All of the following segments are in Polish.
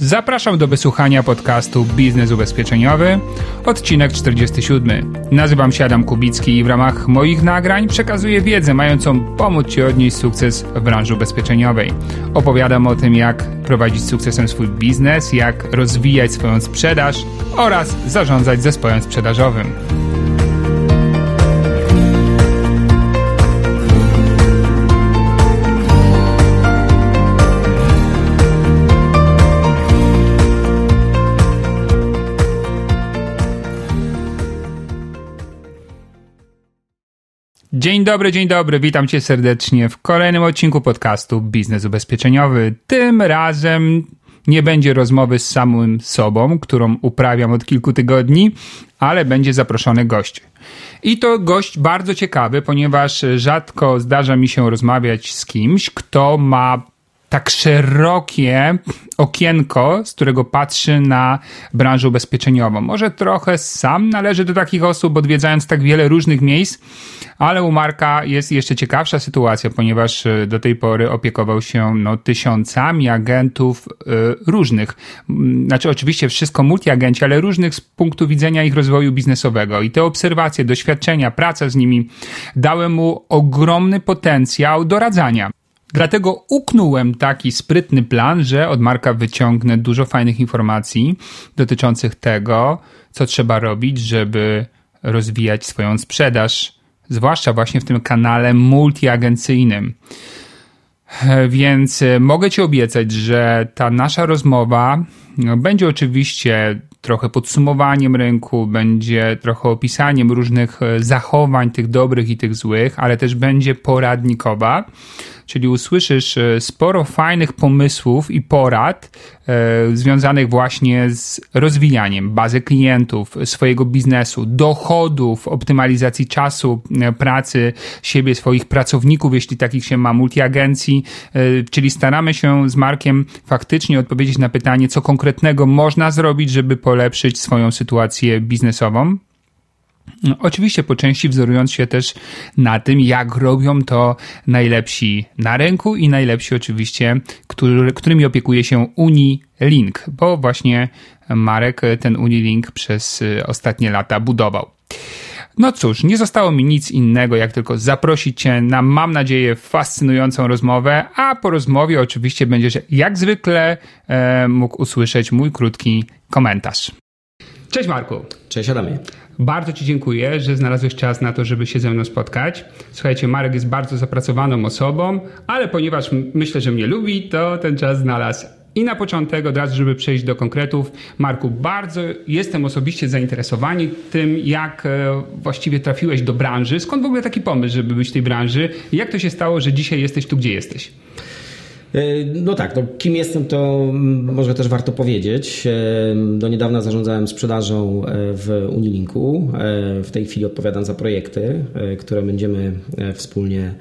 Zapraszam do wysłuchania podcastu Biznes Ubezpieczeniowy, odcinek 47. Nazywam się Adam Kubicki i w ramach moich nagrań przekazuję wiedzę mającą pomóc Ci odnieść sukces w branży ubezpieczeniowej. Opowiadam o tym, jak prowadzić sukcesem swój biznes, jak rozwijać swoją sprzedaż oraz zarządzać zespołem sprzedażowym. Dzień dobry, dzień dobry, witam cię serdecznie w kolejnym odcinku podcastu Biznes Ubezpieczeniowy. Tym razem nie będzie rozmowy z samym sobą, którą uprawiam od kilku tygodni, ale będzie zaproszony gość. I to gość bardzo ciekawy, ponieważ rzadko zdarza mi się rozmawiać z kimś, kto ma tak szerokie okienko, z którego patrzy na branżę ubezpieczeniową. Może trochę sam należy do takich osób, odwiedzając tak wiele różnych miejsc, ale u Marka jest jeszcze ciekawsza sytuacja, ponieważ e, do tej pory opiekował się no, tysiącami agentów y, różnych. Mm, znaczy, oczywiście wszystko multiagenci, ale różnych z punktu widzenia ich rozwoju biznesowego. I te obserwacje, doświadczenia, praca z nimi dały mu ogromny potencjał doradzania. Dlatego uknąłem taki sprytny plan, że od Marka wyciągnę dużo fajnych informacji dotyczących tego, co trzeba robić, żeby rozwijać swoją sprzedaż, zwłaszcza właśnie w tym kanale multiagencyjnym. Więc e, mogę Ci obiecać, że ta nasza rozmowa no, będzie oczywiście trochę podsumowaniem rynku, będzie trochę opisaniem różnych e, zachowań, tych dobrych i tych złych, ale też będzie poradnikowa czyli usłyszysz e, sporo fajnych pomysłów i porad e, związanych właśnie z rozwijaniem bazy klientów, swojego biznesu, dochodów, optymalizacji czasu e, pracy siebie, swoich pracowników, jeśli takich się ma, multiagencji, czyli staramy się z Markiem faktycznie odpowiedzieć na pytanie, co konkretnego można zrobić, żeby polepszyć swoją sytuację biznesową. No, oczywiście po części wzorując się też na tym, jak robią to najlepsi na rynku i najlepsi oczywiście, który, którymi opiekuje się Unilink, bo właśnie Marek ten Unilink przez ostatnie lata budował. No cóż, nie zostało mi nic innego, jak tylko zaprosić Cię na, mam nadzieję, fascynującą rozmowę, a po rozmowie oczywiście będziesz jak zwykle e, mógł usłyszeć mój krótki komentarz. Cześć Marku. Cześć Adamie. Bardzo Ci dziękuję, że znalazłeś czas na to, żeby się ze mną spotkać. Słuchajcie, Marek jest bardzo zapracowaną osobą, ale ponieważ myślę, że mnie lubi, to ten czas znalazł. I na początek, od razu, żeby przejść do konkretów, Marku, bardzo jestem osobiście zainteresowany tym, jak e, właściwie trafiłeś do branży. Skąd w ogóle taki pomysł, żeby być w tej branży? Jak to się stało, że dzisiaj jesteś tu, gdzie jesteś? E, no tak, no kim jestem, to może też warto powiedzieć. E, do niedawna zarządzałem sprzedażą e, w Unilinku. W tej chwili odpowiadam za projekty, które będziemy wspólnie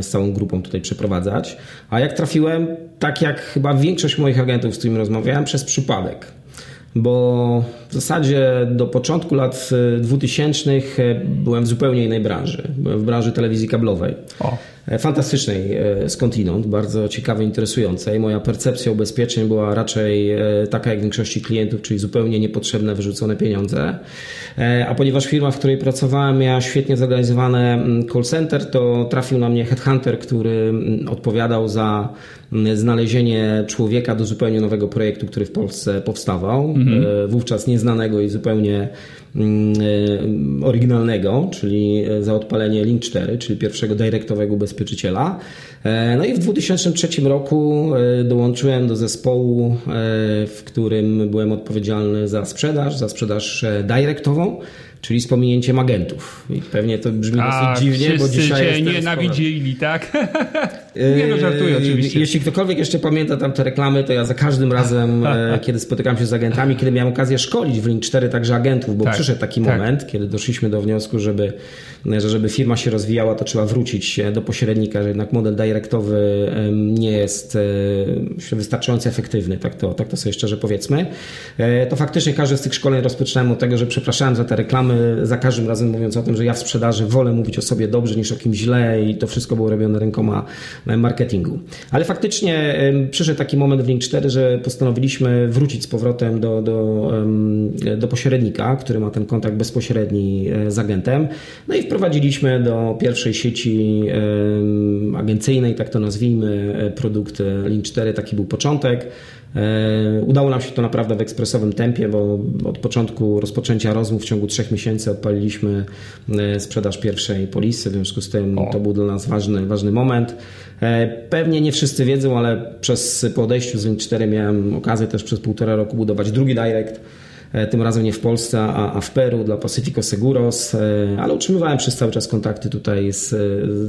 z całą grupą tutaj przeprowadzać. A jak trafiłem, tak jak chyba większość moich agentów, z którymi rozmawiałem, przez przypadek bo w zasadzie do początku lat 2000 byłem w zupełnie innej branży. Byłem w branży telewizji kablowej. O. E, fantastycznej e, skądinąd, bardzo ciekawej, interesującej. Moja percepcja ubezpieczeń była raczej e, taka jak większości klientów, czyli zupełnie niepotrzebne, wyrzucone pieniądze. A ponieważ firma, w której pracowałem, miała świetnie zorganizowane mm, call center, to trafił na mnie headhunter, który mm, odpowiadał za mm, znalezienie człowieka do zupełnie nowego projektu, który w Polsce powstawał. Mhm. Wówczas nieznanego i zupełnie oryginalnego, czyli za odpalenie Link 4, czyli pierwszego dyrektowego ubezpieczyciela. E, no i w 2003 roku e, dołączyłem do zespołu, w którym byłem odpowiedzialny za sprzedaż, za sprzedaż dyrektową czyli z pominięciem agentów. I pewnie to brzmi tak, dosyć dziwnie, bo dzisiaj cię nienawidzili, tak? nie no, żartuję oczywiście. Jeśli ktokolwiek jeszcze pamięta tam te reklamy, to ja za każdym razem, e, kiedy spotykam się z agentami, kiedy miałem okazję szkolić w Link 4 także agentów, bo tak, przyszedł taki tak. moment, kiedy doszliśmy do wniosku, żeby, że żeby firma się rozwijała, to trzeba wrócić do pośrednika, że jednak model dyrektowy nie jest e, wystarczająco efektywny, tak to, tak to sobie szczerze powiedzmy. E, to faktycznie każdy z tych szkoleń rozpoczynałem od tego, że przepraszałem za te reklamy, za każdym razem mówiąc o tym, że ja w sprzedaży wolę mówić o sobie dobrze niż o kimś źle i to wszystko było robione rękoma marketingu. Ale faktycznie przyszedł taki moment w Link 4, że postanowiliśmy wrócić z powrotem do, do, do pośrednika, który ma ten kontakt bezpośredni z agentem. No i wprowadziliśmy do pierwszej sieci agencyjnej, tak to nazwijmy, produkty Link 4. Taki był początek. E, udało nam się to naprawdę w ekspresowym tempie, bo od początku rozpoczęcia rozmów w ciągu trzech miesięcy odpaliliśmy e, sprzedaż pierwszej polisy, w związku z tym to był dla nas ważny, ważny moment. E, pewnie nie wszyscy wiedzą, ale przez po odejściu z Link 4 miałem okazję też przez półtora roku budować drugi direct E, tym razem nie w Polsce, a, a w Peru dla Pacifico Seguros, e, ale utrzymywałem przez cały czas kontakty tutaj z,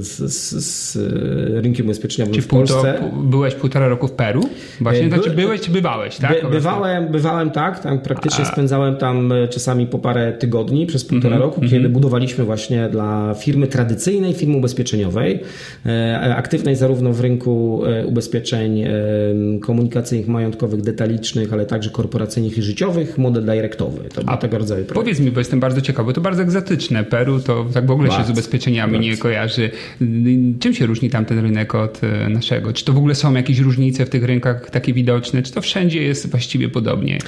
z, z, z rynkiem ubezpieczeniowym Czy w Polsce. byłeś półtora roku w Peru? Właśnie, By, znaczy byłeś czy bywałeś, tak? By, bywałem, bywałem tak, tam praktycznie a... spędzałem tam e, czasami po parę tygodni przez półtora mm -hmm, roku, mm -hmm. kiedy budowaliśmy właśnie dla firmy tradycyjnej, firmy ubezpieczeniowej, aktywnej zarówno w rynku ubezpieczeń komunikacyjnych, majątkowych, detalicznych, ale także korporacyjnych i życiowych, model direktowy. To był tego rodzaju projekt. Powiedz mi, bo jestem bardzo ciekawy, to bardzo egzotyczne. Peru to tak w ogóle bardzo, się z ubezpieczeniami bardzo. nie kojarzy. Czym się różni tam ten rynek od e, naszego? Czy to w ogóle są jakieś różnice w tych rynkach takie widoczne? Czy to wszędzie jest właściwie podobnie?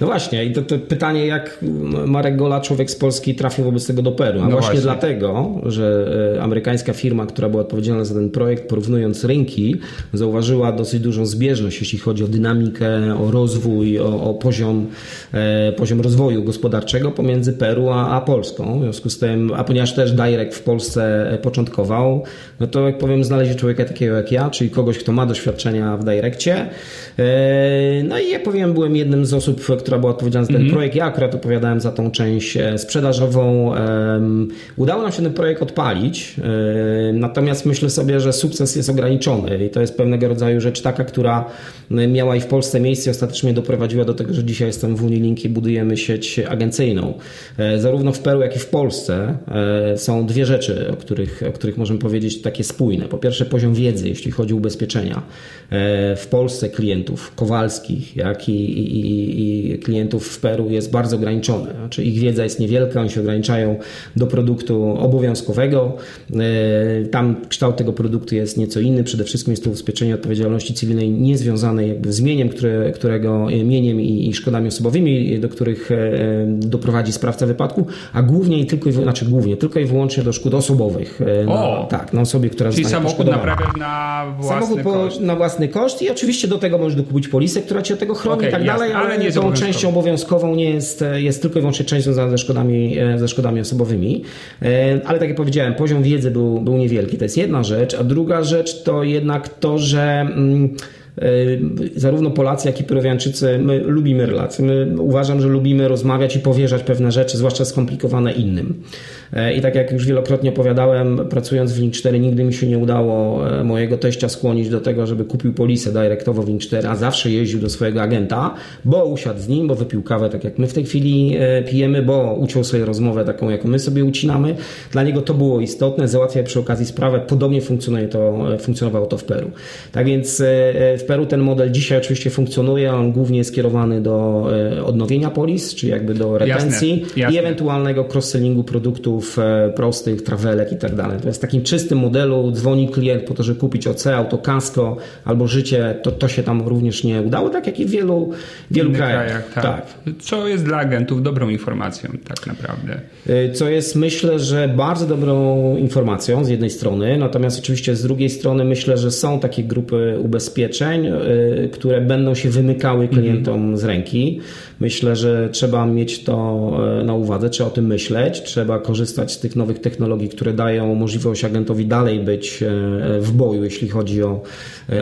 No właśnie i to, to pytanie, jak Marek Gola, człowiek z Polski trafił wobec tego do Peru? A no właśnie, właśnie dlatego, że e, amerykańska firma, która była odpowiedzialna za ten projekt, porównując rynki, zauważyła dosyć dużą zbieżność, jeśli chodzi o dynamikę, o rozwój, o, o poziom e, poziom rozwoju gospodarczego pomiędzy Peru a, a Polską. W związku z tym, a ponieważ też Direct w Polsce e, początkował, no to jak powiem, znaleźli człowieka takiego jak ja, czyli kogoś, kto ma doświadczenia w Direccie. E, no i jak powiem, byłem jednym z osób, która była odpowiedzialna za ten mm -hmm. projekt. Ja akurat odpowiadałem za tą część e, sprzedażową. Udało nam się ten projekt odpalić, natomiast myślę sobie, że sukces jest ograniczony i to jest pewnego rodzaju rzecz taka, która miała i w Polsce miejsce ostatecznie doprowadziła do tego, że dzisiaj jestem w Unilink i budujemy sieć agencyjną. E, zarówno w Peru, jak i w Polsce e, są dwie rzeczy, o których, o których możemy powiedzieć takie spójne. Po pierwsze poziom wiedzy, jeśli chodzi o ubezpieczenia. E, w Polsce klientów kowalskich, jak i, i, i klientów w Peru jest bardzo ograniczony. Znaczy ich wiedza jest niewielka, oni się ograniczają do produktu obowiązkowego. Tam kształt tego produktu jest nieco inny. Przede wszystkim jest to ubezpieczenie odpowiedzialności cywilnej niezwiązane jakby z mieniem, które, którego mieniem i, i szkodami osobowymi, do których e, doprowadzi sprawca wypadku, a głównie i tylko, znaczy głównie, tylko i wyłącznie do szkód osobowych. E, na, tak, na osobie, która Czyli samochód naprawiać na własny samochód koszt. na własny koszt i oczywiście do tego możesz dokupić polisę, która cię od tego chroni okay, i tak dalej, ale, ale nie tą częścią obowiązkową nie jest, jest tylko i wyłącznie część związana ze szkodami, e, ze szkodami osobowymi. Ale tak jak powiedziałem, poziom wiedzy był, był niewielki. To jest jedna rzecz, a druga rzecz to jednak to, że mm, E, zarówno Polacy, jak i Peruwianczycy, my lubimy relacje. My uważam, że lubimy rozmawiać i powierzać pewne rzeczy, zwłaszcza skomplikowane innym. E, I tak jak już wielokrotnie opowiadałem, pracując w Link 4 nigdy mi się nie udało e, mojego teścia skłonić do tego, żeby kupił polisę dyrektowo w Link 4, a zawsze jeździł do swojego agenta, bo usiadł z nim, bo wypił kawę tak jak my w tej chwili pijemy, bo uciął sobie rozmowę taką, jaką my sobie ucinamy. Dla niego to było istotne, załatwia przy okazji sprawę. Podobnie funkcjonuje to, funkcjonowało to w Peru. Tak więc w w Peru ten model dzisiaj oczywiście funkcjonuje, on głównie jest skierowany do e, odnowienia polis, czyli jakby do retencji jasne, jasne. i ewentualnego cross-sellingu produktów e, prostych, travelek i tak dalej. To jest takim czystym modelu, dzwoni klient po to, żeby kupić OC, auto kasko albo życie, to, to się tam również nie udało, tak jak i w wielu, wielu krajach. krajach tak. tak. Co jest dla agentów dobrą informacją tak naprawdę? E, co jest myślę, że bardzo dobrą informacją z jednej strony, natomiast oczywiście z drugiej strony myślę, że są takie grupy ubezpieczeń, Y, które będą się wymykały klientom mhm. z ręki. Myślę, że trzeba mieć to y, na uwadze, trzeba o tym myśleć, trzeba korzystać z tych nowych technologii, które dają możliwość agentowi dalej być y, w boju, jeśli chodzi o,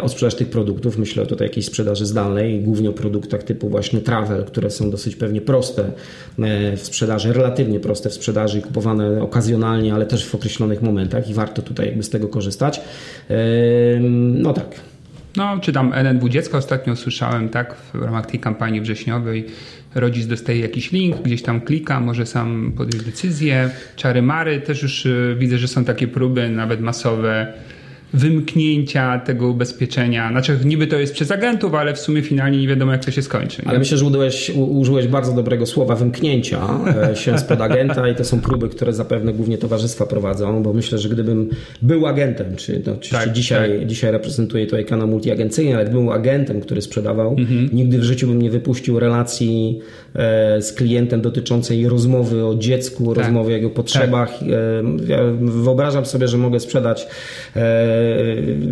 o sprzedaż tych produktów. Myślę tutaj o jakiejś sprzedaży zdalnej, głównie o produktach typu właśnie travel, które są dosyć pewnie proste w sprzedaży, relatywnie proste w sprzedaży i kupowane okazjonalnie, ale też w określonych momentach i warto tutaj jakby z tego korzystać. No tak. No, czy tam NN20 ostatnio słyszałem, tak, w ramach tej kampanii wrześniowej rodzic dostaje jakiś link, gdzieś tam klika, może sam podjąć decyzję. Czary Mary też już y, widzę, że są takie próby, nawet masowe wymknięcia tego ubezpieczenia. Znaczy, niby to jest przez agentów, ale w sumie finalnie nie wiadomo, jak to się skończy. Nie? Ale myślę, że użyłeś, użyłeś bardzo dobrego słowa wymknięcia e, się spod agenta i to są próby, które zapewne głównie towarzystwa prowadzą, bo myślę, że gdybym był agentem, czy no, oczywiście tak, dzisiaj, tak. dzisiaj reprezentuję tutaj kanał multiagencyjny, ale gdybym był agentem, który sprzedawał, mhm. nigdy w życiu bym nie wypuścił relacji z klientem dotyczącej rozmowy o dziecku, tak. rozmowy o jego potrzebach. Tak. E, ja wyobrażam sobie, że mogę sprzedać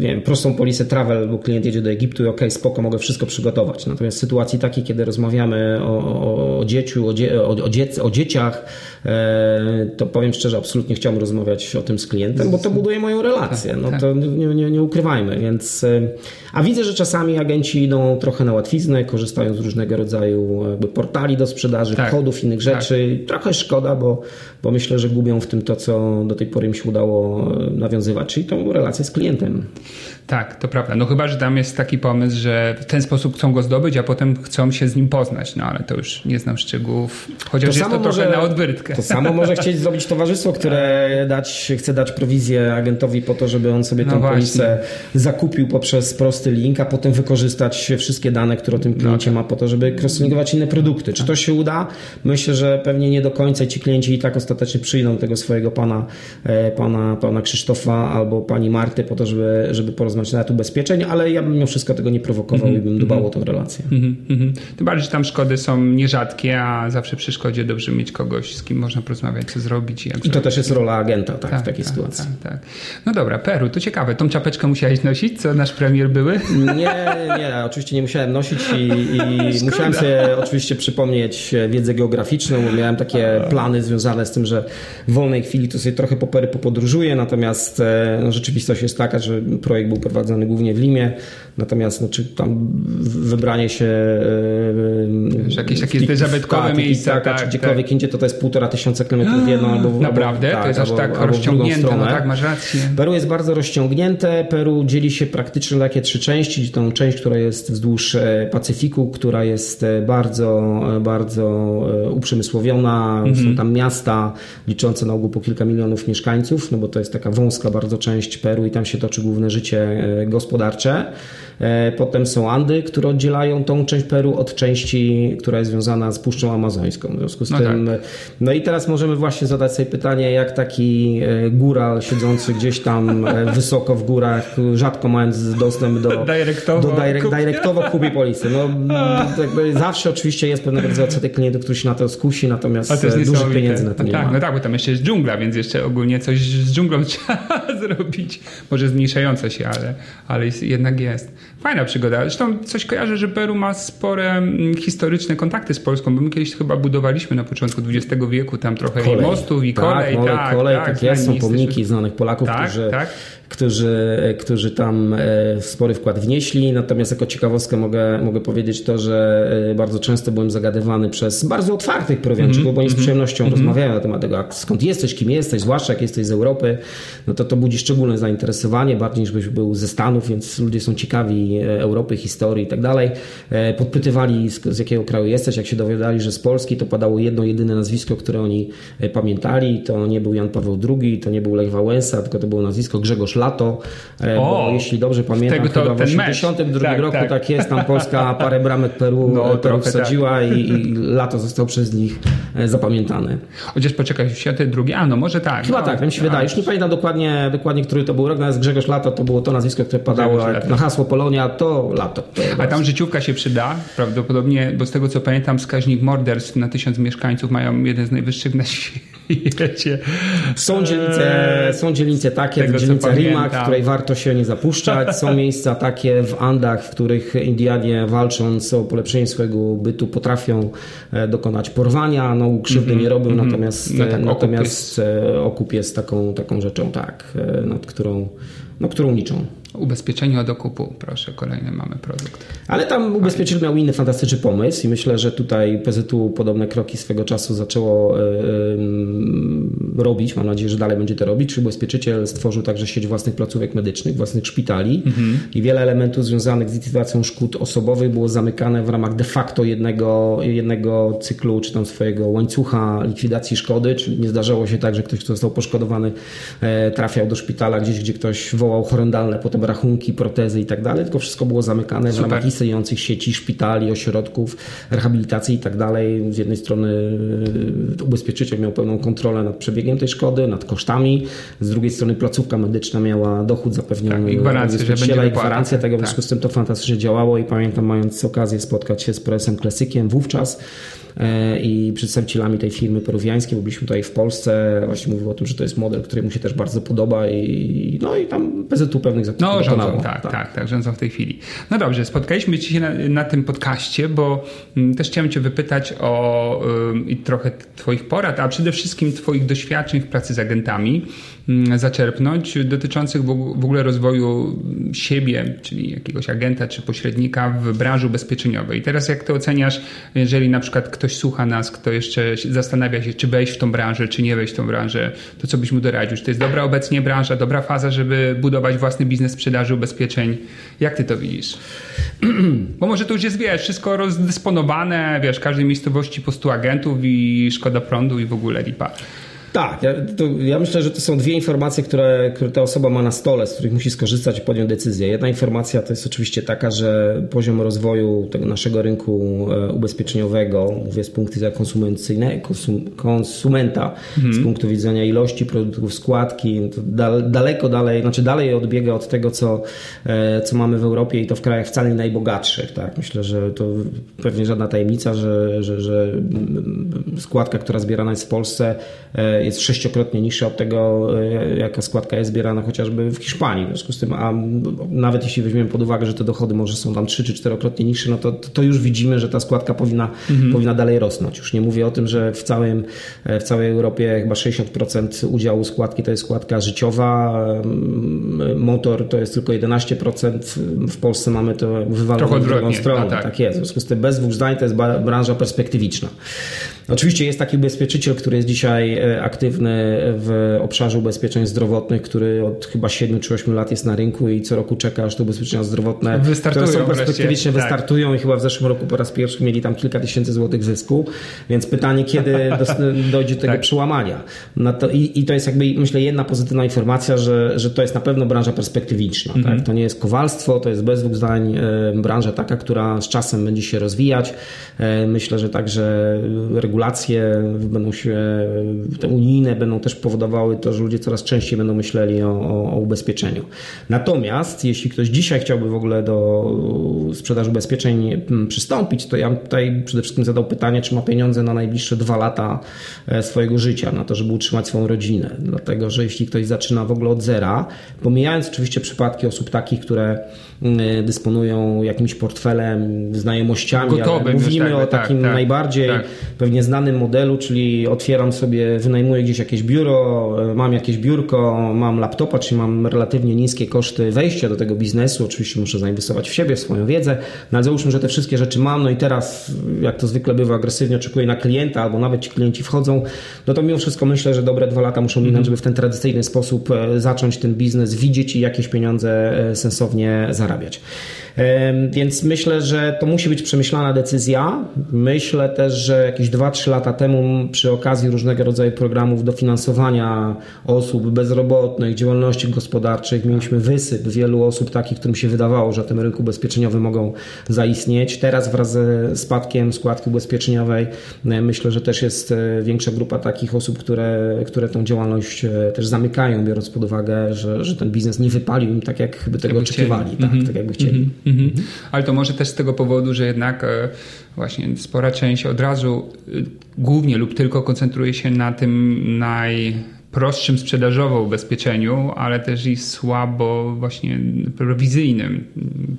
nie wiem, prostą polisę travel, bo klient jedzie do Egiptu i ok, spoko, mogę wszystko przygotować. Natomiast w sytuacji takiej, kiedy rozmawiamy o, o, o dzieciu, o, dzie, o, o, dziec, o dzieciach, e, to powiem szczerze, absolutnie chciałbym rozmawiać o tym z klientem, bo to buduje moją relację. No tak. to nie, nie, nie ukrywajmy. Więc, e, a widzę, że czasami agenci idą trochę na łatwiznę, korzystają z różnego rodzaju jakby do sprzedaży, tak. kodów, innych rzeczy. Tak. Trochę szkoda, bo, bo myślę, że gubią w tym to, co do tej pory im się udało nawiązywać, czyli tą relację z klientem. Tak, to prawda. No chyba, że tam jest taki pomysł, że w ten sposób chcą go zdobyć, a potem chcą się z nim poznać. No ale to już nie znam szczegółów, chociaż to jest to może, trochę na odwyrtkę. To samo może chcieć zrobić towarzystwo, które dać, chce dać prowizję agentowi po to, żeby on sobie no tę polisę zakupił poprzez prosty link, a potem wykorzystać wszystkie dane, które o tym kliencie no. ma po to, żeby crosslinkować inne produkty. Czy to się uda? Myślę, że pewnie nie do końca ci klienci i tak ostatecznie przyjdą tego swojego pana, e, pana, pana Krzysztofa albo pani Marty po to, żeby, żeby porozmawiać na nawet ubezpieczeń, ale ja bym mimo wszystko tego nie prowokował mm -hmm. i bym dbał o tę relację. Mm -hmm. Tym bardziej, że tam szkody są nierzadkie, a zawsze przy szkodzie dobrze mieć kogoś, z kim można porozmawiać, co zrobić. I, I to też jest rola agenta tak, tak w takiej tak, sytuacji. Tak, tak. No dobra, Peru, to ciekawe. Tą czapeczkę musiałeś nosić, co nasz premier były? Nie, nie, oczywiście nie musiałem nosić i, i musiałem sobie oczywiście przypomnieć wiedzę geograficzną, bo miałem takie plany związane z tym, że w wolnej chwili to sobie trochę po Peru popodróżuję, natomiast e, no, rzeczywistość jest taka, że projekt był prowadzony głównie w Limie, natomiast no, czy tam wybranie się Wiesz, jakieś takie te zabytkowe tak, miejsca, tak, tak, czy gdziekolwiek tak. indziej, to to jest półtora tysiąca kilometrów w jedną albo w Naprawdę? Albo, to jest aż tak rozciągnięte, no tak, masz rację. Peru jest bardzo rozciągnięte, Peru dzieli się praktycznie na takie trzy części, tą część, która jest wzdłuż e, Pacyfiku, która jest e, bardzo, e, bardzo uprzemysłowiona, mhm. są tam miasta liczące na ogół po kilka milionów mieszkańców, no bo to jest taka wąska bardzo część Peru i tam się toczy główne życie gospodarcze. E, potem są Andy, które oddzielają tą część Peru od części, która jest związana z Puszczą Amazońską. W związku z no tym. Tak. No i teraz możemy właśnie zadać sobie pytanie, jak taki e, góral siedzący gdzieś tam e, wysoko w górach, rzadko mając dostęp do, Direktowo. do direct, direktowo kupi polisy. No, zawsze oczywiście jest pewnego rodzaju odsetek klientów, który się na to skusi, natomiast dużych pieniędzy na to nie tak, ma. No tak, bo tam jeszcze jest dżungla, więc jeszcze ogólnie coś z dżunglą trzeba zrobić. Może zmniejszające się, ale, ale jednak jest. Fajna przygoda. Zresztą coś kojarzę, że Peru ma spore mm, historyczne kontakty z Polską, bo my kiedyś chyba budowaliśmy na początku XX wieku tam trochę kolej. i mostów i tak, kolej. Tak, kolej, tak, tak jest, są pomniki znanych Polaków, tak, którzy tak którzy, którzy tam e, spory wkład wnieśli. Natomiast jako ciekawostkę mogę, mogę powiedzieć to, że e, bardzo często byłem zagadywany przez bardzo otwartych prowianczyków, mm -hmm. bo oni z mhm. przyjemnością mm -hmm. rozmawiają na temat tego, skąd jesteś, kim jesteś, zwłaszcza jak jesteś z Europy, no to to budzi szczególne zainteresowanie, bardziej niż byś był ze Stanów, więc ludzie są ciekawi e, Europy, historii i tak dalej. Podpytywali z, z jakiego kraju jesteś, jak się dowiadali, że z Polski, to padało jedno, jedyne nazwisko, które oni pamiętali. To nie był Jan Paweł II, to nie był Lech Wałęsa, tylko to było nazwisko Grzegorz lato, e, o, bo jeśli dobrze pamiętam, to, chyba w 1982 tak, roku tak. tak. jest, tam Polska parę bramek Peru, no, Peru wsadziła tak. i, i, lato został przez nich e, zapamiętany. Chociaż poczekaj, 82, a no może tak. Chyba no, tak, mi się wydaje. Już nie pamiętam dokładnie, dokładnie, który to był rok, natomiast Grzegorz Lato to było to nazwisko, które padało na hasło Polonia, to lato. To a tam życiówka się przyda, prawdopodobnie, bo z tego co pamiętam, wskaźnik morderstw na tysiąc mieszkańców mają jeden z najwyższych na świecie. Są dzielnice, są dzielnice takie, tego, dzielnica w której warto się nie zapuszczać. Są miejsca takie w Andach, w których Indianie walcząc o polepszenie swojego bytu potrafią e, dokonać porwania. No krzywdy mm -hmm, nie robią, mm -hmm. natomiast, no tak, natomiast okup jest, e, okup jest taką, taką rzeczą, tak, e, nad którą, no, którą liczą. Ubezpieczenie od okupu, proszę, kolejny mamy produkt. Ale tam ubezpieczyciel miał inny fantastyczny pomysł i myślę, że tutaj PZU podobne kroki swego czasu zaczęło robić, mam nadzieję, że dalej będzie to robić, czy ubezpieczyciel stworzył także sieć własnych placówek medycznych, własnych szpitali mhm. i wiele elementów związanych z likwidacją szkód osobowych było zamykane w ramach de facto jednego, jednego cyklu, czy tam swojego łańcucha likwidacji szkody, czyli nie zdarzało się tak, że ktoś, kto został poszkodowany, e, trafiał do szpitala gdzieś, gdzie ktoś wołał horrendalne potem rachunki, protezy i tak dalej, tylko wszystko było zamykane Super. w ramach istniejących sieci szpitali, ośrodków, rehabilitacji i tak dalej. Z jednej strony e, ubezpieczyciel miał pełną kontrolę nad przebiegiem tej szkody, nad kosztami, z drugiej strony placówka medyczna miała dochód zapewniony tak, i gwarancję, że będzie i gwarancję tego, w związku tak. z tym to fantastycznie działało i pamiętam mając okazję spotkać się z presem Klasykiem wówczas, i przedstawicielami tej firmy peruwiańskiej, bo byliśmy tutaj w Polsce, właśnie mówił o tym, że to jest model, który mu się też bardzo podoba i no i tam PZU pewnych zapisów No rządzą, tak, tak, tak, tak, rządzą w tej chwili. No dobrze, spotkaliśmy się na, na tym podcaście, bo m, mm, też chciałem cię wypytać o y, trochę twoich porad, a przede wszystkim twoich doświadczeń w pracy z agentami mm, zaczerpnąć, dotyczących w ogóle rozwoju siebie, czyli jakiegoś agenta czy pośrednika w branży ubezpieczeniowej. I teraz jak to oceniasz, jeżeli na przykład ktoś słucha nas, kto jeszcze zastanawia się, czy wejść w tą branżę, czy nie wejść w tą branżę, to co byś mu doradził? Czy to jest dobra obecnie branża, dobra faza, żeby budować własny biznes sprzedaży ubezpieczeń? Jak ty to widzisz? Bo może to już jest, wiesz, wszystko rozdysponowane, wiesz, każdej miejscowości po 100 agentów i szkoda prądu i w ogóle lipa. Tak, ja, to, ja, myślę, że to są dwie informacje, które, które ta osoba ma na stole, z których musi skorzystać i podjąć decyzję. Jedna informacja to jest oczywiście taka, że poziom rozwoju tego naszego rynku e, ubezpieczeniowego, mówię z punktu widzenia konsumencyjnego, konsum, konsumenta, mhm. z punktu widzenia ilości produktów, składki, to daleko dalej, znaczy dalej odbiega od tego, co, e, co mamy w Europie i to w krajach wcale nie najbogatszych. Tak? Myślę, że to pewnie żadna tajemnica, że, że, że składka, która zbierana jest w Polsce, e, jest sześciokrotnie niższa od tego, e, jaka składka jest zbierana chociażby w Hiszpanii. W związku z tym, a nawet jeśli weźmiemy pod uwagę, że te dochody może są tam trzy czy czterokrotnie niższe, no to, to już widzimy, że ta składka powinna, mhm. powinna dalej rosnąć. Już nie mówię o tym, że w, całym, e, w całej Europie chyba 60% udziału składki to jest składka życiowa, motor to jest tylko 11%, w Polsce mamy to wywalone w drugą stronę. Tak. tak jest. W związku z tym bez dwóch zdań to jest branża perspektywiczna. Oczywiście jest taki ubezpieczyciel, który jest dzisiaj e, aktywny w obszarze ubezpieczeń zdrowotnych, który od chyba 7 czy 8 lat jest na rynku i co roku czeka, aż te ubezpieczenia zdrowotne, wystartują które są perspektywicznie tak. wystartują i chyba w zeszłym roku po raz pierwszy mieli tam kilka tysięcy złotych zysku, więc pytanie, kiedy dojdzie do tego tak. przełamania. No to, i, i, to jest jakby, myślę, jedna pozytywna informacja, że, że to jest na pewno branża perspektywiczna. Tak? Mhm. To nie jest kowalstwo, to jest bez dwóch zdań e, branża taka, która z czasem będzie się rozwijać. E, myślę, że także regulacje będą się, te unijne będą też powodowały to, że ludzie coraz częściej będą myśleli o, o, o ubezpieczeniu. Natomiast jeśli ktoś dzisiaj chciałby w ogóle do sprzedaży ubezpieczeń mm, przystąpić, to ja tutaj przede wszystkim zadał pytanie, czy ma pieniądze na najbliższe dwa lata e, swojego życia, na to, żeby utrzymać swoją rodzinę. Dlatego, że jeśli ktoś zaczyna w ogóle od zera, pomijając oczywiście przypadki osób takich, które mm, dysponują jakimś portfelem, znajomościami, Gotowym, ale mówimy tak, o takim tak, najbardziej tak. pewnie znanym modelu, czyli otwieram sobie, wynajmuję gdzieś jakieś biuro, e, mam jakieś biurko, mam laptopa, czyli mam relatywnie niskie koszty wejścia do tego biznesu. Oczywiście muszę zainwestować w siebie, w swoją wiedzę, no ale załóżmy, że te wszystkie rzeczy mam, no i teraz, jak to zwykle bywa, agresywnie oczekuję na klienta, albo nawet ci klienci wchodzą, no to mimo wszystko myślę, że dobre dwa lata muszą minąć, mm -hmm. żeby w ten tradycyjny sposób e, zacząć ten biznes, widzieć i jakieś pieniądze e, sensownie zarabiać. Więc myślę, że to musi być przemyślana decyzja. Myślę też, że jakieś 2-3 lata temu przy okazji różnego rodzaju programów dofinansowania osób bezrobotnych, działalności gospodarczych mieliśmy wysyp wielu osób takich, którym się wydawało, że na tym rynku ubezpieczeniowym mogą zaistnieć. Teraz wraz ze spadkiem składki ubezpieczeniowej myślę, że też jest e, większa grupa takich osób, które, które tą działalność e, też zamykają, biorąc pod uwagę, że, że ten biznes nie wypalił im tak, jak by tego oczekiwali, tak, mm -hmm. tak jakby chcieli. Mm -hmm. Mhm. Ale to może też z tego powodu, że jednak e, właśnie spora część od razu e, głównie lub tylko koncentruje się na tym najprostszym sprzedażowo ubezpieczeniu, ale też i słabo właśnie prowizyjnym,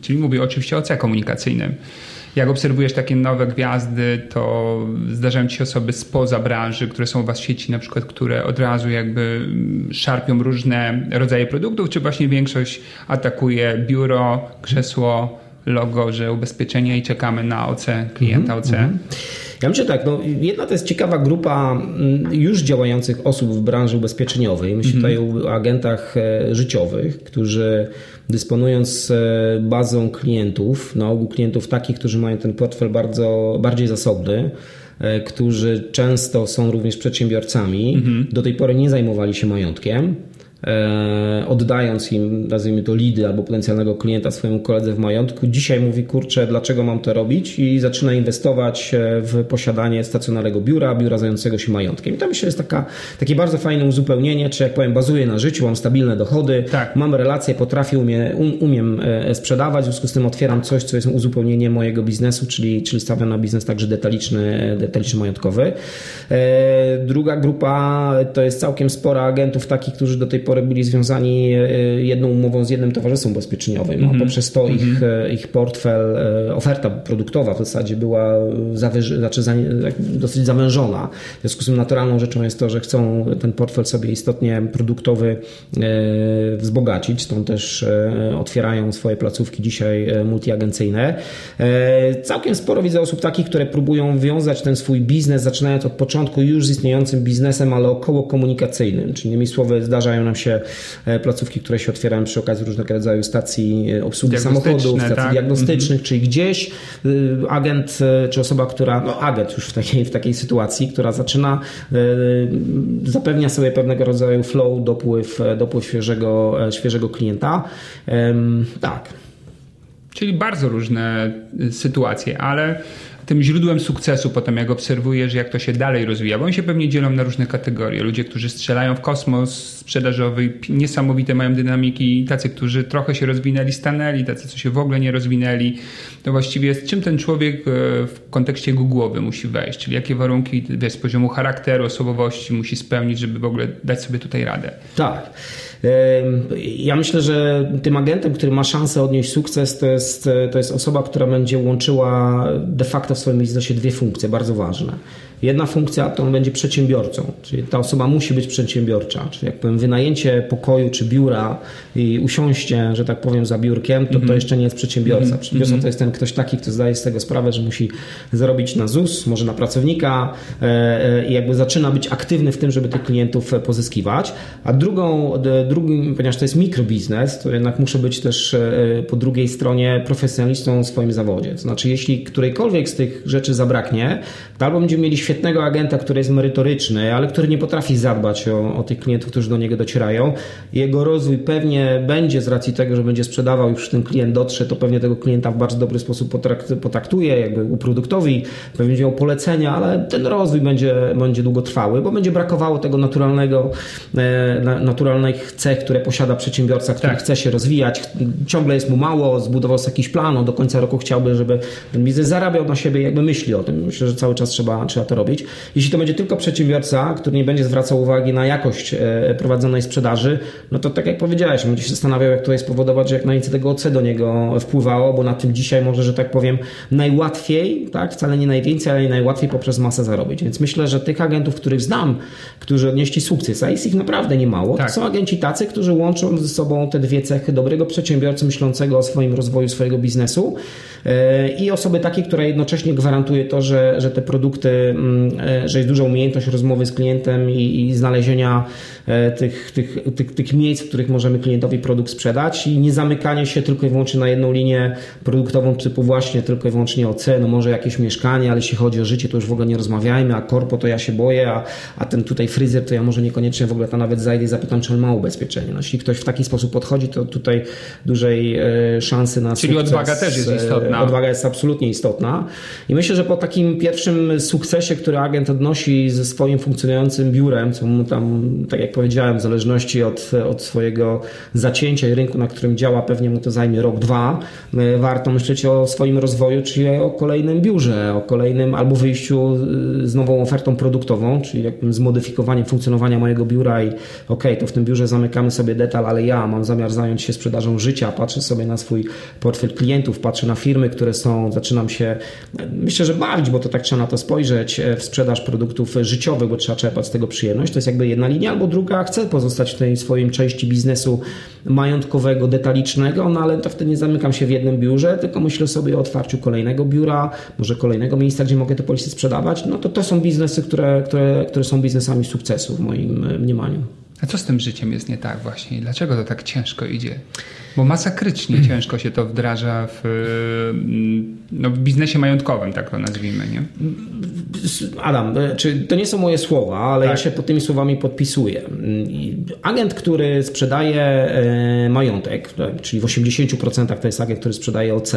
czyli mówię oczywiście o C komunikacyjnym. Jak obserwujesz takie nowe gwiazdy, to zdarzają ci się osoby spoza branży, które są u was w sieci, na przykład, które od razu jakby szarpią różne rodzaje produktów, czy właśnie większość atakuje biuro, krzesło, logo, że ubezpieczenie i czekamy na OC klienta OC? Mm -hmm. Ja myślę tak, no, jedna to jest ciekawa grupa mm, już działających osób w branży ubezpieczeniowej. Myślę mm -hmm. tutaj o agentach e, życiowych, którzy dysponując e, bazą klientów, na ogół klientów takich, którzy mają ten portfel bardzo, bardziej zasobny, e, którzy często są również przedsiębiorcami, -hmm. do tej pory nie zajmowali się majątkiem oddając im, nazwijmy to, lidy albo potencjalnego klienta swojemu koledze w majątku, dzisiaj mówi, kurczę, dlaczego mam to robić i zaczyna inwestować e, w posiadanie stacjonarnego biura, biura zającego się majątkiem. I to myślę jest taka, takie bardzo fajne uzupełnienie, czy jak powiem, bazuję na życiu, mam stabilne dochody, tak. mam relacje, potrafię, umie, um, umiem e, sprzedawać, w związku z tym otwieram coś, co jest uzupełnieniem mojego biznesu, czyli, czyli stawiam na biznes także detaliczny, detaliczny majątkowy. Druga grupa to jest całkiem spora agentów takich, którzy do tej pory pory byli związani e, jedną umową z jednym towarzystwem ubezpieczeniowym, mm -hmm. a mhm. poprzez to mm -hmm. ich, mhm. e, ich portfel, e, oferta produktowa w zasadzie była zawyż, znaczy dosyć zawężona. W związku z tym naturalną rzeczą jest to, że chcą ten portfel sobie istotnie produktowy wzbogacić, stąd też otwierają swoje placówki dzisiaj multiagencyjne. Całkiem sporo widzę osób takich, które próbują wiązać ten swój biznes, zaczynając od początku już z istniejącym biznesem, ale około komunikacyjnym, czyli innymi słowy zdarzają nam się się e, placówki, które się otwierają przy okazji różnego rodzaju stacji e, obsługi samochodów, stacji tak? diagnostycznych, mhm. czyli gdzieś e, agent czy osoba, która, no agent już w takiej, w takiej sytuacji, która zaczyna, zapewnia sobie pewnego rodzaju flow, dopływ, dopływ świeżego, świeżego klienta. Tak. Czyli bardzo różne sytuacje, ale tym źródłem sukcesu potem, jak obserwujesz, jak to się dalej rozwija, bo oni się pewnie dzielą na różne kategorie. Ludzie, którzy strzelają w kosmos sprzedażowy, niesamowite mają dynamiki, tacy, którzy trochę się rozwinęli, stanęli, tacy, co się w ogóle nie rozwinęli. To właściwie jest, czym ten człowiek e, w kontekście głowy musi wejść, czyli jakie warunki z poziomu charakteru, osobowości musi spełnić, żeby w ogóle dać sobie tutaj radę. Tak. Ja myślę, że tym agentem, który ma szansę odnieść sukces, to jest, to jest osoba, która będzie łączyła de facto w swoim biznesie dwie funkcje bardzo ważne. Jedna funkcja to on będzie przedsiębiorcą, czyli ta osoba musi być przedsiębiorcza, czyli jak powiem wynajęcie pokoju czy biura i usiąście, że tak powiem, za biurkiem, to mm -hmm. to mhm. jeszcze nie jest przedsiębiorca. Mm -hmm. Przedsiębiorca to jest ten ktoś taki, kto zdaje z tego sprawę, że musi zarobić na ZUS, może na pracownika e, e, i jakby zaczyna być aktywny w tym, żeby tych klientów pozyskiwać. A drugą, drugim, ponieważ to jest mikrobiznes, to jednak muszę być też e, po drugiej stronie profesjonalistą w swoim zawodzie. To znaczy, jeśli którejkolwiek z tych rzeczy zabraknie, to albo będziemy mieli świetnego agenta, który jest merytoryczny, ale który nie potrafi zadbać o, o tych klientów, którzy do niego docierają. Jego rozwój pewnie będzie z racji tego, że będzie sprzedawał, już ten klient dotrze, to pewnie tego klienta w bardzo dobry sposób potraktuje, jakby uproduktowi, pewnie będzie miał polecenia, ale ten rozwój będzie, będzie długotrwały, bo będzie brakowało tego naturalnego, e, naturalnych cech, które posiada przedsiębiorca, który tak. chce się rozwijać. Ciągle jest mu mało, zbudował sobie jakiś plan, do końca roku chciałby, żeby ten biznes zarabiał na siebie, jakby myśli o tym. Myślę, że cały czas trzeba, trzeba to robić. Jeśli to będzie tylko przedsiębiorca, który nie będzie zwracał uwagi na jakość e, prowadzonej sprzedaży, no to tak jak powiedziałeś, będzie się zastanawiał, jak to jest spowodować, że jak najwięcej tego OC do niego wpływało, bo na tym dzisiaj może, że tak powiem, najłatwiej, tak, wcale nie najwięcej, ale najłatwiej poprzez masę zarobić. Więc myślę, że tych agentów, których znam, którzy odnieśli sukces, a jest ich naprawdę niemało, tak. to są agenci tacy, którzy łączą ze sobą te dwie cechy dobrego przedsiębiorcy myślącego o swoim rozwoju swojego biznesu e, i osoby takie, która jednocześnie gwarantuje to, że, że te produkty mm, że jest duża umiejętność rozmowy z klientem i, i znalezienia e, tych, tych, tych, tych miejsc, w których możemy klientowi produkt sprzedać i nie zamykanie się tylko i wyłącznie na jedną linię produktową typu właśnie tylko i wyłącznie o no może jakieś mieszkanie, ale jeśli chodzi o życie, to już w ogóle nie rozmawiajmy, a korpo to ja się boję, a, a ten tutaj fryzjer to ja może niekoniecznie w ogóle tam nawet zajdę i zapytam, czy on ma ubezpieczenie. No, jeśli ktoś w taki sposób podchodzi, to tutaj dużej e, szansy na Czyli sukces. odwaga też jest istotna. Odwaga jest absolutnie istotna i myślę, że po takim pierwszym sukcesie, który agent odnosi ze swoim funkcjonującym biurem, co mu tam, tak jak powiedziałem, w zależności od, od swojego zacięcia i rynku, na którym działa, pewnie mu to zajmie rok, dwa. E, warto myśleć o swoim rozwoju, czyli o kolejnym biurze, o kolejnym albo wyjściu z nową ofertą produktową, czyli jakby zmodyfikowaniem funkcjonowania mojego biura i ok, to w tym biurze zamykamy sobie detal, ale ja mam zamiar zająć się sprzedażą życia, patrzę sobie na swój portfel klientów, patrzę na firmy, które są, zaczynam się, myślę, że bawić, bo to tak trzeba na to spojrzeć, w sprzedaż produktów życiowych, bo trzeba czerpać z tego przyjemność. To jest jakby jedna linia, albo druga, chcę pozostać w tej swojej części biznesu majątkowego, detalicznego, no ale to wtedy nie zamykam się w jednym biurze, tylko myślę sobie o otwarciu kolejnego biura, może kolejnego miejsca, gdzie mogę te polisy sprzedawać. No to to są biznesy, które, które, które są biznesami sukcesu w moim mniemaniu. A co z tym życiem jest nie tak właśnie? Dlaczego to tak ciężko idzie? Bo masakrycznie ciężko się to wdraża w, no, w biznesie majątkowym, tak to nazwijmy, nie? Adam, czy to nie są moje słowa, ale tak. ja się pod tymi słowami podpisuję. Agent, który sprzedaje e, majątek, czyli w 80% to jest agent, który sprzedaje OC,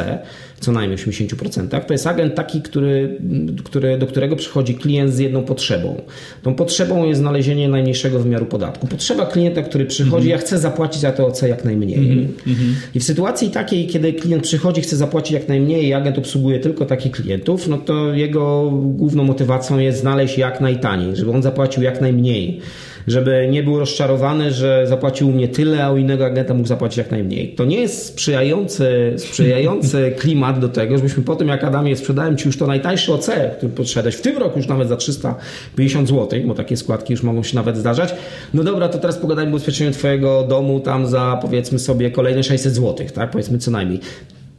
co najmniej w 80%, to jest agent taki, który, który, do którego przychodzi klient z jedną potrzebą. Tą potrzebą jest znalezienie najmniejszego wymiaru podatku. Potrzeba klienta, który przychodzi, mm -hmm. ja chcę zapłacić za to OC jak najmniej. Mm -hmm. I w sytuacji takiej, kiedy klient przychodzi, chce zapłacić jak najmniej i agent obsługuje tylko takich klientów, no to jego główną motywacją jest znaleźć jak najtaniej, żeby on zapłacił jak najmniej żeby nie był rozczarowany, że zapłacił mnie tyle, a u innego agenta mógł zapłacić jak najmniej. To nie jest sprzyjający, sprzyjający klimat do tego, żebyśmy po tym, jak Adamie sprzedałem Ci już to najtańsze OC, który podszedłeś w tym roku już nawet za 350 zł, bo takie składki już mogą się nawet zdarzać. No dobra, to teraz pogadajmy o ubezpieczeniu Twojego domu tam za powiedzmy sobie kolejne 600 zł, tak? Powiedzmy co najmniej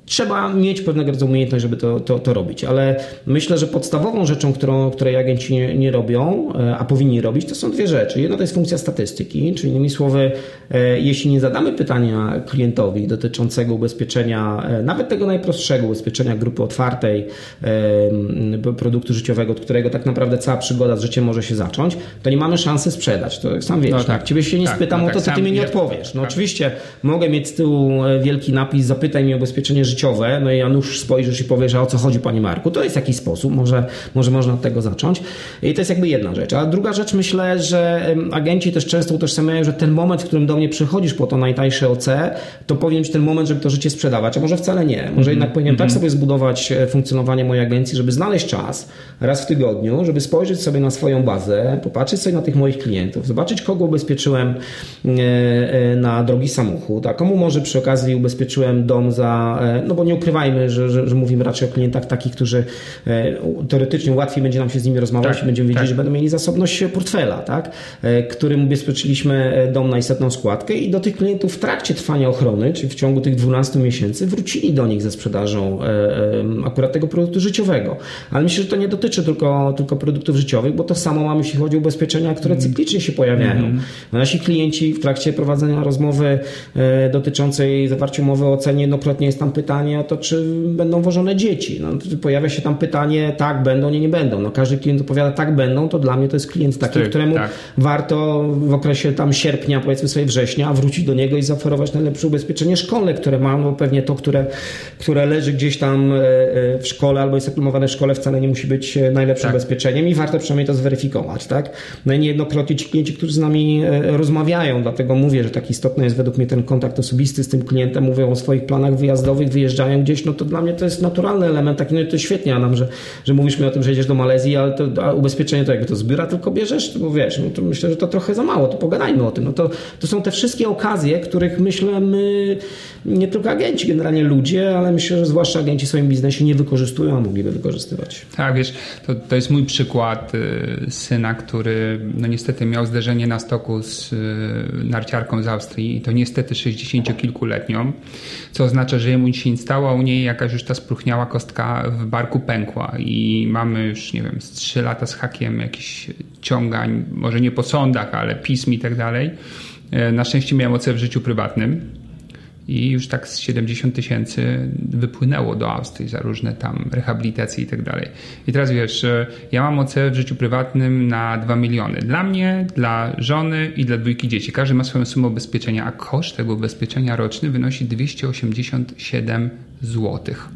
trzeba mieć pewnego rodzaju umiejętność, żeby to, to, to, robić, ale myślę, że podstawową rzeczą, którą, której agenci nie, nie, robią, e, a powinni robić, to są dwie rzeczy. Jedna to jest funkcja statystyki, czyli innymi słowy, e, jeśli nie zadamy pytania klientowi dotyczącego ubezpieczenia, e, nawet tego najprostszego ubezpieczenia grupy otwartej, produktu życiowego, od którego tak naprawdę cała przygoda z życiem może się zacząć, to nie mamy szansy sprzedać. To sam wiesz, no tak. Ciebie się nie tak, spytam no o to, tak, ty mi nie odpowiesz. No tak. oczywiście mogę mieć z tyłu wielki napis, zapytaj mi o ubezpieczenie życiowe, życiowe, no i Janusz spojrzysz i powiesz, a o co chodzi Panie Marku, to jest jakiś sposób, może, może można od tego zacząć. I to jest jakby jedna rzecz. A druga rzecz, myślę, że agenci też często utożsamiają, że ten moment, w którym do mnie przychodzisz po to najtańsze OC, to powinien być ten moment, żeby to życie sprzedawać, a może wcale nie. Może mm -hmm. jednak powinienem mm -hmm. tak mhm. sobie zbudować e, funkcjonowanie mojej agencji, żeby znaleźć czas raz w tygodniu, żeby spojrzeć sobie na swoją bazę, popatrzeć sobie na tych moich klientów, zobaczyć, kogo ubezpieczyłem e, e, na drogi samochód, a komu może przy okazji ubezpieczyłem dom za no bo nie ukrywajmy, że, że, że, mówimy raczej o klientach takich, którzy e, teoretycznie łatwiej będzie nam się z nimi rozmawiać tak, i będziemy wiedzieć, tak. że będą mieli zasobność portfela, tak? E, którym ubezpieczyliśmy e, dom na istotną składkę i do tych klientów w trakcie trwania ochrony, czyli w ciągu tych 12 miesięcy wrócili do nich ze sprzedażą akurat tego produktu życiowego. Ale myślę, że to nie dotyczy tylko, tylko produktów życiowych, bo to samo mamy, jeśli chodzi o ubezpieczenia, które mm. cyklicznie się pojawiają. Mm. Nasi klienci w trakcie prowadzenia rozmowy dotyczącej zawarcia umowy o cenie, jednokrotnie jest tam pytanie, pytanie to, czy będą wożone dzieci. No, pojawia się tam pytanie, tak, będą, nie, nie będą. No, każdy klient odpowiada, tak, będą, to dla mnie to jest klient taki, Styk, któremu tak. warto w okresie tam sierpnia, powiedzmy sobie września, wrócić do niego i zaoferować najlepsze ubezpieczenie szkolne, które mam, no pewnie to, które, które leży gdzieś tam e, e, w szkole albo jest reklamowane w szkole, wcale nie musi być e, najlepszym tak. ubezpieczeniem i warto przynajmniej to zweryfikować, tak? No i niejednokrotnie ci klienci, którzy z nami rozmawiają, dlatego mówię, że tak istotny jest według mnie ten kontakt osobisty z tym klientem, mówią o swoich planach wyjazdowych, wyjazdowych, wyjeżdżają gdzieś, no to dla mnie to jest naturalny element, taki, no to świetnie Adam, że, że mówisz mi o tym, że jedziesz do Malezji, ale to ubezpieczenie to jakby to zbiera tylko bierzesz, bo wiesz, no to myślę, że to trochę za mało, to pogadajmy o tym. No to, to są te wszystkie okazje, których myślę my, nie tylko agenci, generalnie ludzie, ale myślę, że zwłaszcza agenci w swoim biznesie nie wykorzystują, a mogliby wykorzystywać. Tak, wiesz, to, to jest mój przykład y, syna, który no niestety miał zderzenie na stoku z y, narciarką z Austrii i to niestety 60-kilkuletnią, co oznacza, że jemu się nie stało, a u niej jakaś już ta spruchniała kostka w barku pękła i mamy już, nie wiem, z 3 lata z hakiem jakichś ciągań, może nie po sądach, ale pism i tak dalej. E, na szczęście miałem OC w życiu prywatnym i już tak z 70 tysięcy wypłynęło do Austrii za różne tam rehabilitacje i tak dalej. I teraz wiesz, ja mam OC w życiu prywatnym na 2 miliony. Dla mnie, dla żony i dla dwójki dzieci. Każdy ma swoją sumę ubezpieczenia, a koszt tego ubezpieczenia roczny wynosi 287 złotych.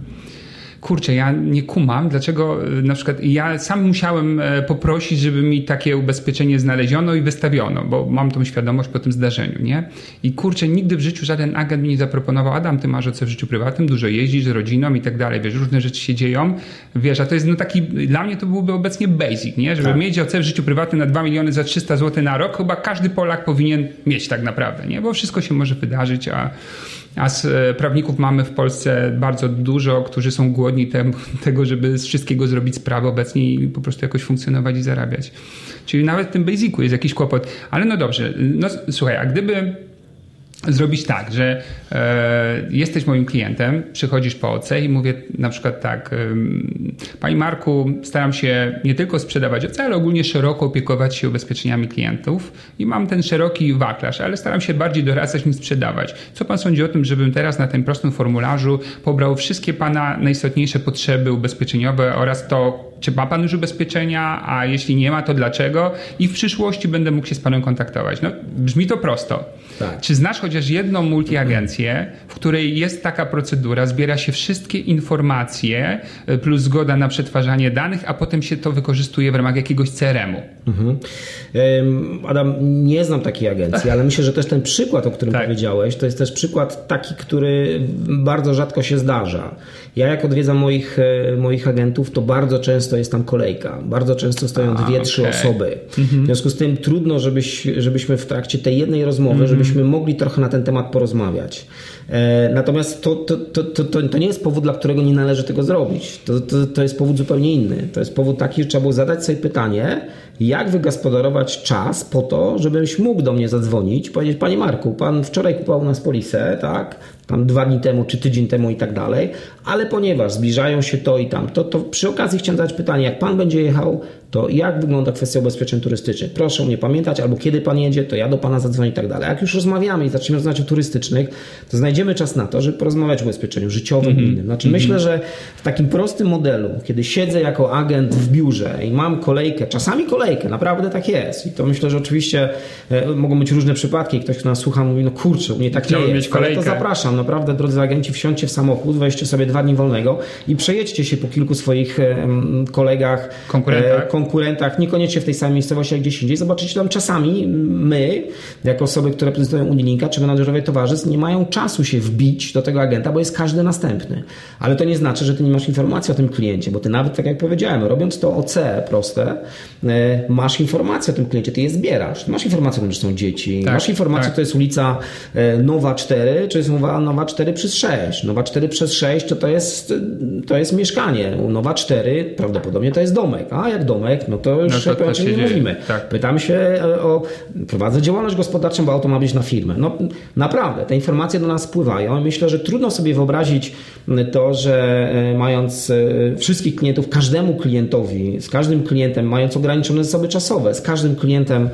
Kurczę, ja nie kumam, dlaczego e, na przykład ja sam musiałem e, poprosić, żeby mi takie ubezpieczenie znaleziono i wystawiono, bo mam tą świadomość po tym zdarzeniu, nie? I kurczę, nigdy w życiu żaden agent mi nie zaproponował, Adam, ty masz o co w życiu prywatnym, dużo jeździsz z rodziną i tak dalej, wiesz, różne rzeczy się dzieją, wiesz, a to jest no taki, dla mnie to byłby obecnie basic, nie? Żeby tak. mieć OC w życiu prywatnym na 2 miliony za 300 zł na rok, chyba każdy Polak powinien mieć tak naprawdę, nie? Bo wszystko się może wydarzyć, a a z e, prawników mamy w Polsce bardzo dużo, którzy są głodni tem, tego, żeby z wszystkiego zrobić sprawę obecnie i po prostu jakoś funkcjonować i zarabiać. Czyli nawet w tym basicu jest jakiś kłopot. Ale no dobrze, no słuchaj, a gdyby zrobić tak, że e, jesteś moim klientem, przychodzisz po OC i mówię na przykład tak, e, Panie Marku, staram się nie tylko sprzedawać OC, ale ogólnie szeroko opiekować się ubezpieczeniami klientów i mam ten szeroki wachlarz, ale staram się bardziej doradzać niż sprzedawać. Co Pan sądzi o tym, żebym teraz na tym prostym formularzu pobrał wszystkie Pana najistotniejsze potrzeby ubezpieczeniowe oraz to, czy ma Pan już ubezpieczenia, a jeśli nie ma, to dlaczego i w przyszłości będę mógł się z Panem kontaktować. No, brzmi to prosto. Tak. Czy znasz chociaż jedną multiagencję, w której jest taka procedura, zbiera się wszystkie informacje e, plus zgoda na przetwarzanie danych, a potem się to wykorzystuje w ramach jakiegoś CRM-u? Mhm. Adam, nie znam takiej agencji, ale myślę, że też ten przykład, o którym tak. powiedziałeś, to jest też przykład taki, który bardzo rzadko się zdarza. Ja jak odwiedzam moich, e, moich agentów, to bardzo często jest tam kolejka. Bardzo często stoją A, dwie, trzy osoby. Mhm. W związku z tym trudno, żebyś, żebyśmy w trakcie tej jednej rozmowy, mhm. żebyśmy mogli trochę na ten temat porozmawiać. E, natomiast to, to, to, to, to nie jest powód, dla którego nie należy tego zrobić. To, to, to jest powód zupełnie inny. To jest powód taki, że trzeba było zadać sobie pytanie, jak wygospodarować czas po to, żebyś mógł do mnie zadzwonić, powiedzieć, panie Marku, pan wczoraj kupował nas polisę, tak? tam dwa dni temu, czy tydzień temu i tak dalej, ale ponieważ zbliżają się to i tam, to, to przy okazji chciałem zadać pytanie, jak Pan będzie jechał, to jak wygląda kwestia ubezpieczeń turystycznych? Proszę mnie pamiętać, albo kiedy Pan jedzie, to ja do Pana zadzwonię i tak dalej. Jak już rozmawiamy i zaczniemy rozmawiać o turystycznych, to znajdziemy czas na to, żeby porozmawiać o ubezpieczeniu życiowym mm -hmm. innym. Znaczy mm -hmm. myślę, że w takim prostym modelu, kiedy siedzę jako agent w biurze i mam kolejkę, czasami kolejkę, naprawdę tak jest i to myślę, że oczywiście e, mogą być różne przypadki. Ktoś, kto nas słucha mówi, no kurczę, u mnie tak Chciałem nie jest, ale to zapraszam naprawdę, drodzy agenci, wsiądźcie w samochód, weźcie sobie dwa dni wolnego i przejedźcie się po kilku swoich kolegach, konkurentach, e, konkurentach niekoniecznie w tej samej miejscowości jak gdzieś indziej. Zobaczycie tam czasami my, jako osoby, które reprezentują Unilinka czy menadżerowie towarzystw, nie mają czasu się wbić do tego agenta, bo jest każdy następny. Ale to nie znaczy, że ty nie masz informacji o tym kliencie, bo ty nawet, tak jak powiedziałem, robiąc to OC proste, e, masz informację o tym kliencie, ty je zbierasz. Ty masz informację o tym, że są dzieci, tak, masz informację, tak. to jest ulica e, Nowa 4, czy jest Nowa 4 przez 6. Nowa 4 przez 6 to, to, jest, to jest mieszkanie. Nowa 4 prawdopodobnie to jest domek. A jak domek, no to już no to, o czym nie dzieje. mówimy. Tak. Pytam się e, o, prowadzę działalność gospodarczą, bo auto ma być na firmę. No naprawdę, te informacje do nas spływają myślę, że trudno sobie wyobrazić to, że e, mając e, wszystkich klientów, każdemu klientowi, z każdym klientem, mając ograniczone zasoby czasowe, z każdym klientem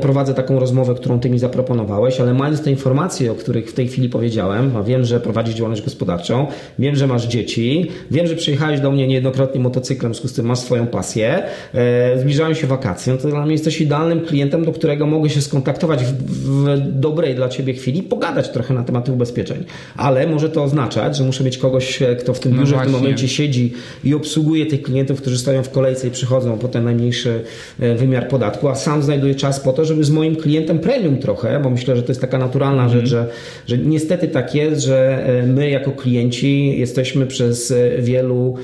prowadzę taką rozmowę, którą ty mi zaproponowałeś, ale mając te informacje, o których w tej chwili powiedziałem, a wiem, że prowadzisz działalność gospodarczą, wiem, że masz dzieci, wiem, że przyjechałeś do mnie niejednokrotnie motocyklem, w związku z tym masz swoją pasję, e, zbliżają się wakacje, no to dla mnie jesteś idealnym klientem, do którego mogę się skontaktować w, w dobrej dla Ciebie chwili, pogadać trochę na temat ubezpieczeń. Ale może to oznaczać, że muszę mieć kogoś, e, kto w tym no biurze w tym momencie siedzi i obsługuje tych klientów, którzy stoją w kolejce i przychodzą po ten najmniejszy e, wymiar podatku, a sam znajduję czas po to, żeby z moim klientem premium trochę, bo myślę, że to jest taka naturalna mm. rzecz, że, że niestety tak jest, że my jako klienci jesteśmy przez wielu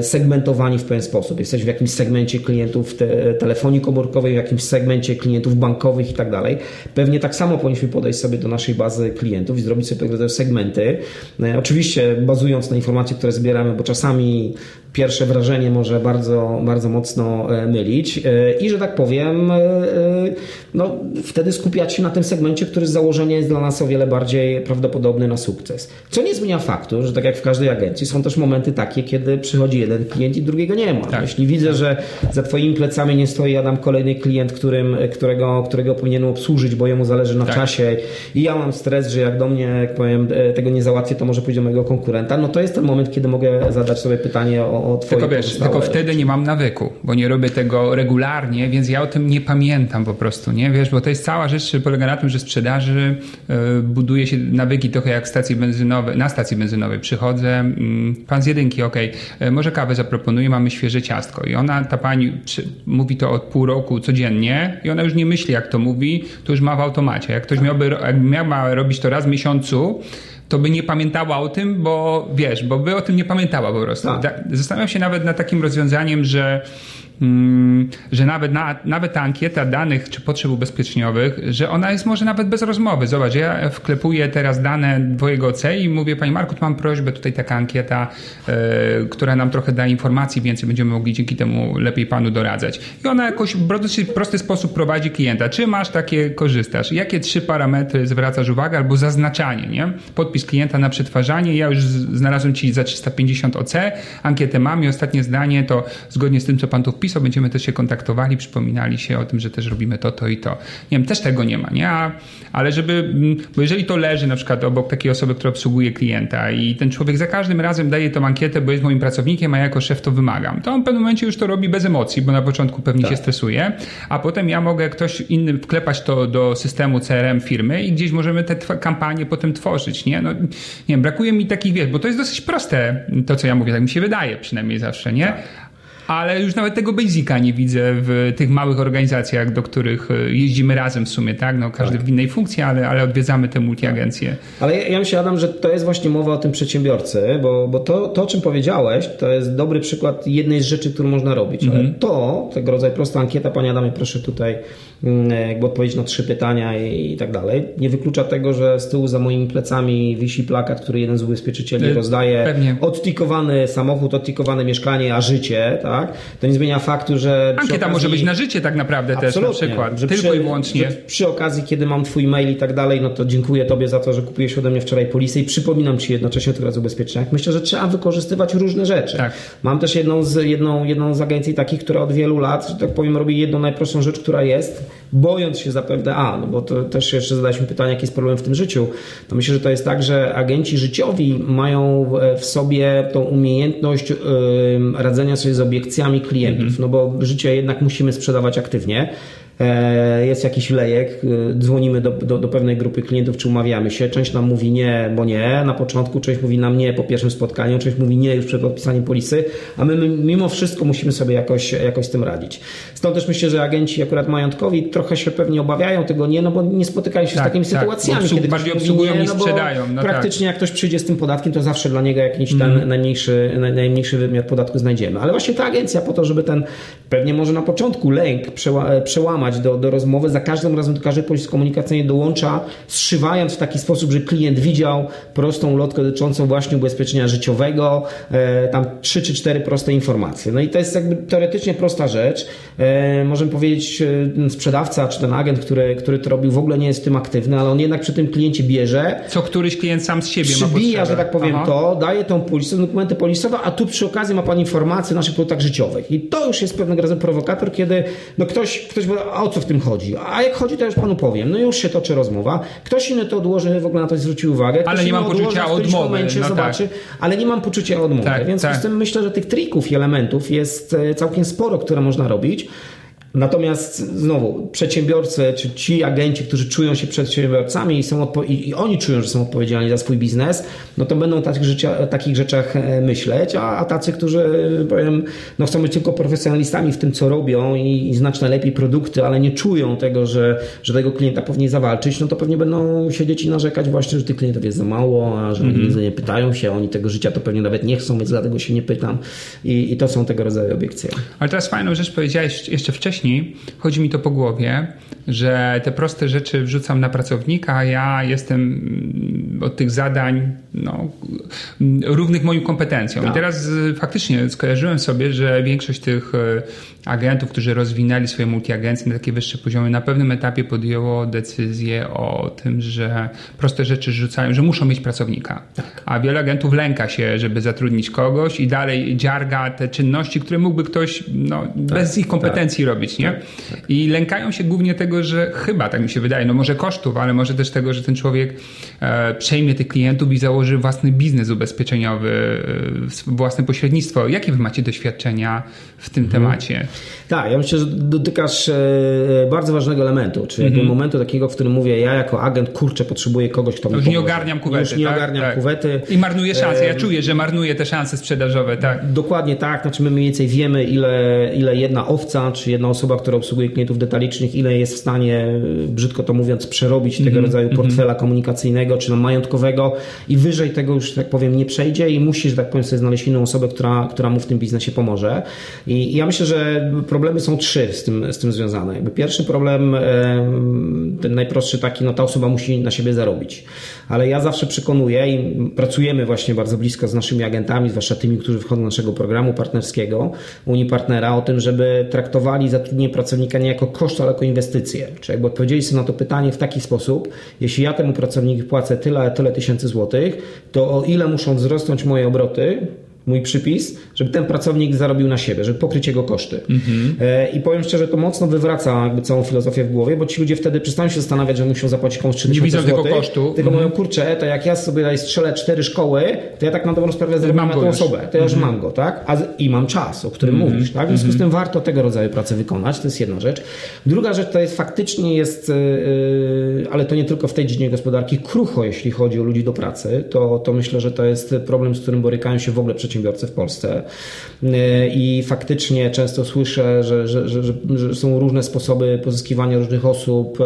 segmentowani w pewien sposób. Jesteśmy w jakimś segmencie klientów te, telefonii komórkowej, w jakimś segmencie klientów bankowych i tak dalej. Pewnie tak samo powinniśmy podejść sobie do naszej bazy klientów i zrobić sobie tego rodzaju segmenty. E, oczywiście bazując na informacje, które zbieramy, bo czasami pierwsze wrażenie może bardzo, bardzo mocno e, mylić e, i że tak powiem, no, wtedy skupiać się na tym segmencie, który z założenia jest dla nas o wiele bardziej prawdopodobny na sukces. Co nie zmienia faktu, że tak jak w każdej agencji są też momenty takie, kiedy przychodzi jeden klient klient i drugiego nie ma. Tak. Jeśli widzę, że za twoimi plecami nie stoi Adam kolejny klient, którym, którego, którego powinienem obsłużyć, bo jemu zależy na tak. czasie i ja mam stres, że jak do mnie, jak powiem, e, tego nie załatwię, to może pójdzie do mojego konkurenta, no to jest ten moment, kiedy mogę zadać sobie pytanie o, o twoje tylko, wiesz, tylko wtedy nie mam nawyku, bo nie robię tego regularnie, więc ja o tym nie pamiętam po prostu, nie? Wiesz, bo to jest cała rzecz, polega na tym, że sprzedaży yy, buduje się nawyki trochę jak stacji benzynowej, na stacji benzynowej przychodzę, yy, pan z jedynki, okej, okay, yy, może kawę zaproponuję, mamy świeże ciastko i ona, ta pani przy, mówi to od pół roku codziennie i ona już nie myśli jak to mówi, to już ma w automacie. Jak ktoś miałby, jak miała robić to raz w miesiącu, to by nie pamiętała o tym, bo wiesz, bo by o tym nie pamiętała po prostu. Tak. Zastanawiam się nawet nad takim rozwiązaniem, że że nawet, na, nawet ta ankieta danych czy potrzeb ubezpieczeniowych, że ona jest może nawet bez rozmowy. Zobacz, ja wklepuję teraz dane twojego OC i mówię, Panie Marku, mam prośbę, tutaj taka ankieta, yy, która nam trochę da informacji, więcej będziemy mogli dzięki temu lepiej Panu doradzać. I ona jakoś w dosyć prosty sposób prowadzi klienta. Czy masz takie, korzystasz? Jakie trzy parametry zwracasz uwagę? Albo zaznaczanie, nie? Podpis klienta na przetwarzanie. Ja już znalazłem Ci za 350 OC, ankietę mam i ostatnie zdanie to zgodnie z tym, co Pan tu wpisał, będziemy też się kontaktowali, przypominali się o tym, że też robimy to, to i to. Nie wiem, też tego nie ma, nie? A, ale żeby, mm, bo jeżeli to leży na przykład obok takiej osoby, która obsługuje klienta i ten człowiek za każdym razem daje tą ankietę, bo jest moim pracownikiem, a ja jako szef to wymagam, to on w pewnym momencie już to robi bez emocji, bo na początku pewnie tak. się stresuje, a potem ja mogę ktoś inny wklepać to do systemu CRM firmy i gdzieś możemy te kampanie potem tworzyć, nie? No, nie wiem, brakuje mi takich, wiesz, bo to jest dosyć proste, to co ja mówię, tak mi się wydaje przynajmniej zawsze, nie? Tak ale już nawet tego basica nie widzę w tych małych organizacjach, do których e, jeździmy razem w sumie, tak? No, każdy tak. w innej funkcji, ale, ale odwiedzamy te multiagencje. Ale ja myślę, Adam, że to jest właśnie mowa o tym przedsiębiorcy, bo, bo to, to, o czym powiedziałeś, to jest dobry przykład jednej z rzeczy, którą można robić. Ale mhm. to, tego rodzaju prosta ankieta, Panie Adamie, proszę tutaj mm, jakby odpowiedzieć na trzy pytania i, i, tak dalej. Nie wyklucza tego, że z tyłu za moimi plecami wisi plakat, który jeden z ubezpieczycieli y, rozdaje. Pewnie. Odtikowany samochód, odtikowane mieszkanie, a życie, tak? Tak? To nie zmienia faktu, że. Ankieta okazji... może być na życie tak naprawdę też na przykład. Że tylko przy, i wyłącznie. przy okazji, kiedy mam twój mail i tak dalej, no to dziękuję tobie za to, że kupiłeś ode mnie wczoraj polisę i przypominam ci jednocześnie o tych ubezpieczeniach. Myślę, że trzeba wykorzystywać różne rzeczy. Tak. Mam też jedną z, jedną, jedną z agencji takich, która od wielu lat, że tak powiem, robi jedną najprostszą rzecz, która jest, bojąc się zapewne, a, no bo to też jeszcze zadaliśmy pytanie, jaki jest problem w tym życiu. To myślę, że to jest tak, że agenci życiowi mają w sobie tą umiejętność radzenia sobie z obiekcjami klientów, mm -hmm. no bo życie jednak musimy sprzedawać aktywnie. E, jest jakiś lejek, e, dzwonimy do, do, do, pewnej grupy klientów, czy umawiamy się. Część nam mówi nie, bo nie na początku, część mówi nam nie po pierwszym spotkaniu, część mówi nie już przed podpisaniem polisy, a my, mimo wszystko musimy sobie jakoś, jakoś z tym radzić. Stąd też myślę, że agenci akurat majątkowi trochę się pewnie obawiają tego nie, no bo nie spotykają się tak, z takimi tak, sytuacjami, kiedy bardziej obsługują nie, no sprzedają. No praktycznie tak. jak ktoś przyjdzie z tym podatkiem, to zawsze dla niego jakiś mm. ten najmniejszy, najmniejszy wymiar podatku znajdziemy. Ale właśnie ta agencja po to, żeby ten pewnie może na początku lęk przełamać do, do rozmowy, za każdym razem do każdej policji komunikacyjnej dołącza, zszywając w taki sposób, że klient widział prostą lotkę dotyczącą właśnie ubezpieczenia życiowego, e, tam trzy czy cztery proste informacje. No i to jest jakby teoretycznie prosta rzecz. E, możemy powiedzieć, e, sprzedawca czy ten agent, który, który to robił, w ogóle nie jest w tym aktywny, ale on jednak przy tym kliencie bierze. Co któryś klient sam z siebie przybija, ma że tak powiem, Aha. to, daje tą polisę, dokumenty polisowe, a tu przy okazji ma Pan informacje o naszych produktach życiowych. I to już jest pewnego rodzaju prowokator, kiedy no ktoś, ktoś o co w tym chodzi? A jak chodzi, to już panu powiem. No już się toczy rozmowa. Ktoś inny to odłoży, w ogóle na to zwróci uwagę. Ktoś ale nie mam poczucia odmowy. Momencie no tak. zobaczy, tak. ale nie mam poczucia odmowy. Tak, Więc tak. z tym myślę, że tych trików i elementów jest e, całkiem sporo, które można robić. Natomiast znowu, przedsiębiorcy, czy ci agenci, którzy czują się przedsiębiorcami i, są i oni czują, że są odpowiedzialni za swój biznes, no to będą o takich, rzeczach, takich rzeczach e, myśleć, a, a, tacy, którzy powiem, no chcą być tylko profesjonalistami w tym, co robią i, i znać najlepiej produkty, ale nie czują tego, że, że tego klienta powinien zawalczyć, no to pewnie będą siedzieć i narzekać właśnie, że tych klientów jest za mało, a że mm -hmm. nie pytają się, oni tego życia to pewnie nawet nie chcą, więc dlatego się nie pytam. I, i to są tego rodzaju obiekcje. Ale teraz fajną rzecz powiedziałeś jeszcze wcześniej, jednocześnie chodzi mi to po głowie, że te proste rzeczy wrzucam na pracownika, a ja jestem mm, od tych zadań no, równych moim kompetencjom. Tak. I teraz faktycznie skojarzyłem sobie, że większość tych e, agentów, którzy rozwinęli swoje multiagencje na takie wyższe poziomy, na pewnym etapie podjęło decyzję o tym, że proste rzeczy rzucają, że muszą mieć pracownika. Tak. A wiele agentów lęka się, żeby zatrudnić kogoś i dalej dziarga te czynności, które mógłby ktoś no, tak. bez ich kompetencji tak. robić. Nie? Tak. I lękają się głównie tego, że chyba, tak mi się wydaje, no może kosztów, ale może też tego, że ten człowiek e, przejmie tych klientów i założy własny biznes ubezpieczeniowy, e, własne pośrednictwo. Jakie wy macie doświadczenia w tym mhm. temacie? Tak, ja myślę, że dotykasz e, bardzo ważnego elementu, czyli -hmm. momentu takiego, w którym mówię, ja jako agent, kurczę, potrzebuję kogoś, kto mi Już nie ogarniam kuwety. Już nie tak? ogarniam tak. kuwety. I marnuję szanse. Ja czuję, że marnuję te szanse sprzedażowe, tak. Dokładnie tak. Znaczy my mniej więcej wiemy, ile, ile jedna owca, czy jedna osoba, która obsługuje klientów detalicznych, ile jest w stanie, brzydko to mówiąc, przerobić mm -hmm. tego mhm. rodzaju mhm. portfela komunikacyjnego, czy majątkowego i wyżej tego już, tak powiem, nie przejdzie i musi, że tak powiem, sobie znaleźć inną osobę, która, która mu w tym biznesie pomoże. I, i ja myślę, że problemy są trzy z tym, z tym związane. Jakby pierwszy problem, ten najprostszy taki, no ta osoba musi na siebie zarobić. Ale ja zawsze przekonuję i pracujemy właśnie bardzo blisko z naszymi agentami, zwłaszcza tymi, którzy wchodzą do naszego programu partnerskiego, Unii Partnera, o tym, żeby traktowali zatrudnienie pracownika nie jako koszt, ale jako inwestycję. Czyli jakby odpowiedzieli sobie na to pytanie w taki sposób, jeśli ja temu pracownikowi płacę tyle, tyle tysięcy złotych, to o ile muszą wzrosnąć moje obroty, mój przypis, żeby ten pracownik zarobił na siebie, żeby pokryć jego koszty. Mhm. E, I powiem szczerze, to mocno wywraca jakby całą filozofię w głowie, bo ci ludzie wtedy przestają się zastanawiać, że muszą zapłacić komuś 3000 Nie widzą tego kosztu. Tylko mhm. mówią, kurczę, to jak ja sobie tutaj strzelę cztery szkoły, to ja tak na dobrą sprawę zrobię na tą osobę. To ja już mhm. mam go, tak? A, I mam czas, o którym mhm. mówisz, tak? W związku z tym warto tego rodzaju pracę wykonać, to jest jedna rzecz. Druga rzecz to jest faktycznie jest, yy, ale to nie tylko w tej dziedzinie gospodarki, krucho, jeśli chodzi o ludzi do pracy, to, to myślę, że to jest problem, z którym borykają się w ogóle przedsiębiorcy w Polsce. I faktycznie często słyszę, że, że, że, że, są różne sposoby pozyskiwania różnych osób.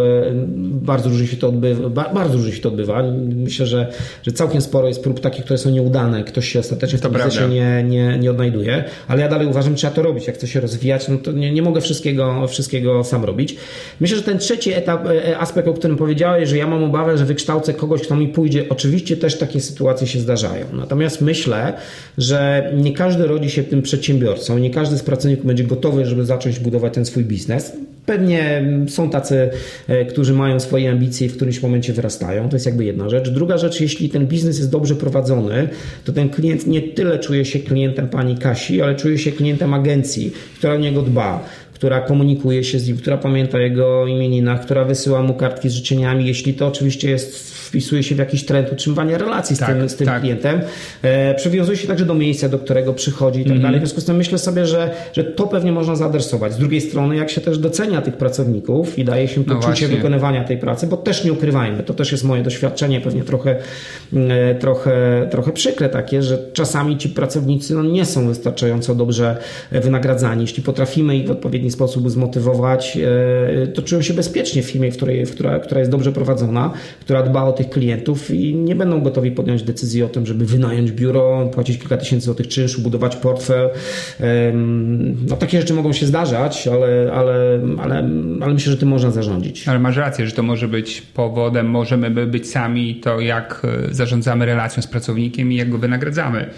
Bardzo różnie się to odbywa. Bardzo różnie się to odbywa. Myślę, że, że całkiem sporo jest prób takich, które są nieudane. Ktoś się ostatecznie w tym procesie nie, nie, nie odnajduje. Ale ja dalej uważam, że trzeba to robić. Jak chcę się rozwijać, no to nie, nie mogę wszystkiego, wszystkiego sam robić. Myślę, że ten trzeci etap, e, aspekt, o którym powiedziałeś, że ja mam obawę, że wykształcę kogoś, kto mi pójdzie. Oczywiście też takie sytuacje się zdarzają. Natomiast myślę, że nie każdy rodzi się tym przedsiębiorcą, nie każdy z pracowników będzie gotowy, żeby zacząć budować ten swój biznes. Pewnie są tacy, e, którzy mają swoje ambicje i w którymś momencie wyrastają. To jest jakby jedna rzecz. Druga rzecz, jeśli ten biznes jest dobrze prowadzony, to ten klient nie tyle czuje się klientem pani Kasi, ale czuje się klientem agencji, która o niego dba która komunikuje się z nim, która pamięta jego imieninach, która wysyła mu kartki z życzeniami, jeśli to oczywiście jest wpisuje się w jakiś trend utrzymywania relacji z tak, tym, z tym tak. klientem. E, przywiązuje się także do miejsca, do którego przychodzi i tak mm -hmm. dalej. W związku z tym myślę sobie, że, że to pewnie można zaadresować. Z drugiej strony, jak się też docenia tych pracowników i daje się no poczucie no wykonywania tej pracy, bo też nie ukrywajmy, to też jest moje doświadczenie, pewnie trochę, e, trochę, trochę przykre takie, że czasami ci pracownicy no, nie są wystarczająco dobrze wynagradzani. Jeśli potrafimy ich w odpowiedni sposób zmotywować, e, to czują się bezpiecznie w firmie, w której, w która, która jest dobrze prowadzona, która dba o tych klientów i nie będą gotowi podjąć decyzji o tym, żeby wynająć biuro, płacić kilka tysięcy złotych czynszu, budować portfel. No takie rzeczy mogą się zdarzać, ale, ale, ale, ale myślę, że tym można zarządzić. Ale masz rację, że to może być powodem, możemy być sami to, jak e, zarządzamy relacją z pracownikiem i jak go wynagradzamy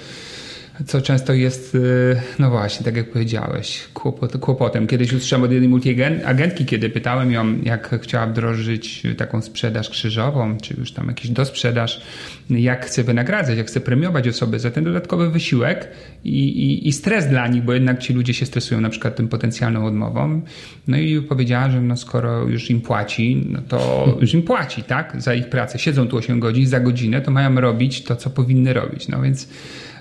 co często jest, y, no właśnie, tak jak powiedziałeś, kłopot, kłopotem. Kiedyś usłyszałem od jednej multiagentki, kiedy pytałem ją, jak chciała wdrożyć taką sprzedaż krzyżową, czy już tam jakiś dosprzedaż, jak chce wynagradzać, jak chce premiować osoby za ten dodatkowy wysiłek i, i, i stres dla nich, bo jednak ci ludzie się stresują na przykład tym potencjalną odmową. No i powiedziała, że no skoro już im płaci, no to już im płaci, tak, za ich pracę. Siedzą tu 8 godzin, za godzinę to mają robić to, co powinny robić. No więc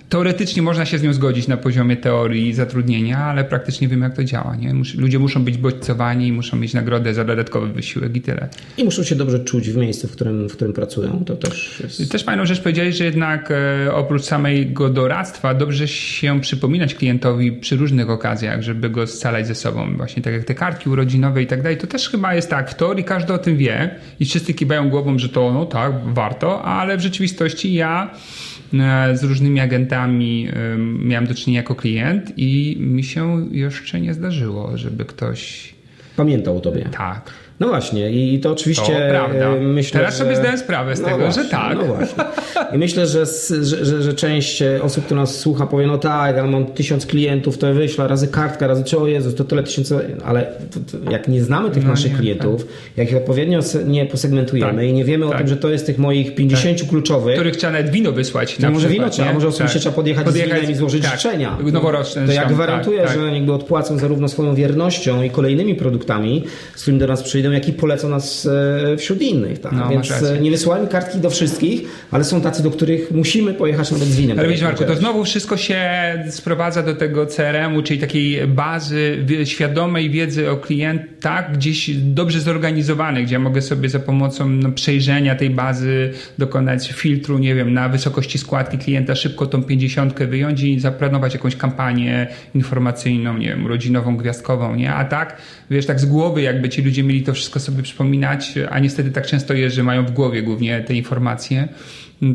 teoretycznie można się z nią zgodzić na poziomie teorii zatrudnienia, ale praktycznie wiem, jak to działa. Nie? Ludzie muszą być bodźcowani, muszą mieć nagrodę za dodatkowy wysiłek i tyle. I muszą się dobrze czuć w miejscu, w którym, w którym pracują. To też jest... Też fajną rzecz powiedziałeś, że jednak e, oprócz samego doradztwa dobrze się przypominać klientowi przy różnych okazjach, żeby go scalać ze sobą. Właśnie tak jak te kartki urodzinowe i tak dalej. To też chyba jest tak. W teorii każdy o tym wie i wszyscy kibają głową, że to no tak, warto, ale w rzeczywistości ja z różnymi agentami miałem do czynienia jako klient i mi się jeszcze nie zdarzyło, żeby ktoś pamiętał o tobie. Tak. No właśnie, i to oczywiście to. E, myślę, Teraz że... sobie zdałem sprawę z no tego, właśnie, że tak. No właśnie. I myślę, że, że, że, część osób, która nas słucha, powie, no tak, ale mam tysiąc klientów, to wyślę razy kartka, razy czy o Jezus, to tyle tysięcy, ale to, to, jak nie znamy tych no naszych nie, klientów, tak. jak ich odpowiednio nie posegmentujemy tak, i nie wiemy tak. o tym, że to jest tych moich 50 tak. kluczowych, których trzeba nawet wino wysłać. To może wino trzeba, może osobiście tak. trzeba podjechać, podjechać z winem i złożyć tak. życzenia. Noworoczne. To ja gwarantuję, że jakby odpłacą zarówno swoją wiernością i kolejnymi produktami, z którymi do nas przyjdą, jak i polecą nas e, wśród innych. Tak? No, Więc e, nie wysyłajmy kartki do wszystkich, ale są tacy, do których musimy pojechać nawet z winem. Ale wiesz Marku, to znowu wszystko się sprowadza do tego CRM-u, czyli takiej bazy świadomej wiedzy o klientach, gdzieś dobrze zorganizowanej, gdzie ja mogę sobie za pomocą no, przejrzenia tej bazy dokonać filtru, nie wiem, na wysokości składki klienta, szybko tą pięćdziesiątkę wyjąć i zaplanować jakąś kampanię informacyjną, nie wiem, rodzinową, gwiazdkową, nie? A tak, wiesz, tak z głowy jakby ci ludzie mieli to wszystko sobie przypominać, a niestety tak często jest, że mają w głowie głównie te informacje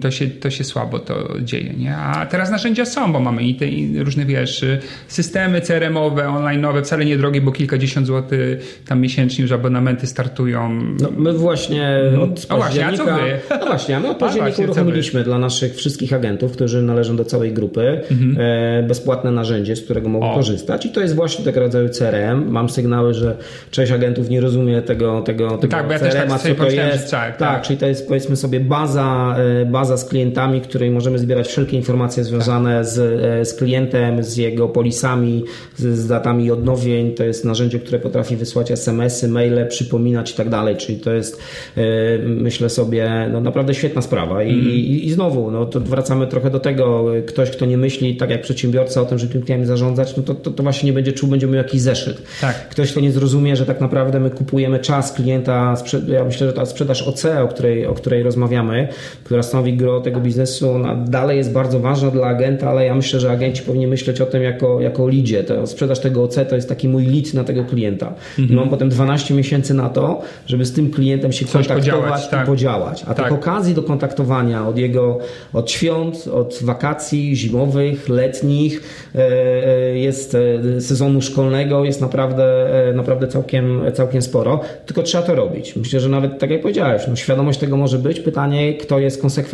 to się, to się słabo to dzieje. Nie? A teraz narzędzia są, bo mamy i te i różne wiesz, systemy CRM-owe, online'owe, wcale niedrogie, bo kilkadziesiąt złotych tam miesięcznie już abonamenty startują. No, my właśnie od no właśnie, a co wy? No właśnie, my od października uruchomiliśmy dla naszych wszystkich agentów, którzy należą do całej grupy, mhm. e, bezpłatne narzędzie, z którego mogą o. korzystać i to jest właśnie tego rodzaju CRM. Mam sygnały, że część agentów nie rozumie tego, tego, tego tak, bo ja CRM-a, tak co to jest. Tak, tak, tak, czyli to jest powiedzmy sobie baza e, baza z klientami, w której możemy zbierać wszelkie informacje związane z, e, z klientem, z jego polisami, z, z, datami odnowień. To jest narzędzie, które potrafi wysłać SMS-y, maile, przypominać i tak dalej. Czyli to jest, e, myślę sobie, no naprawdę świetna sprawa. I, mm. i, i znowu, no to wracamy trochę do tego. Ktoś, kto nie myśli tak jak przedsiębiorca o tym, że tym klientem zarządzać, no to, to, to właśnie nie będzie czuł, będzie miał jakiś zeszyt. Tak. Ktoś, kto nie zrozumie, że tak naprawdę my kupujemy czas klienta, ja myślę, że ta sprzedaż OC, o której, o której rozmawiamy, która stanowi gro tego biznesu, ona dalej jest bardzo ważna dla agenta, ale ja myślę, że agenci powinni myśleć o tym jako, jako lidzie. To sprzedaż tego OC to jest taki mój lead na tego klienta. Mhm. Mam potem 12 miesięcy na to, żeby z tym klientem się Coś kontaktować podziałać, tak. i podziałać. A tak. tych okazji do kontaktowania od jego, od świąt, od wakacji zimowych, letnich, e, e, jest e, sezonu szkolnego, jest naprawdę, naprawdę całkiem, całkiem sporo. Tylko trzeba to robić. Myślę, że nawet tak jak powiedziałeś, no, świadomość tego może być. Pytanie, kto jest konsekwentny,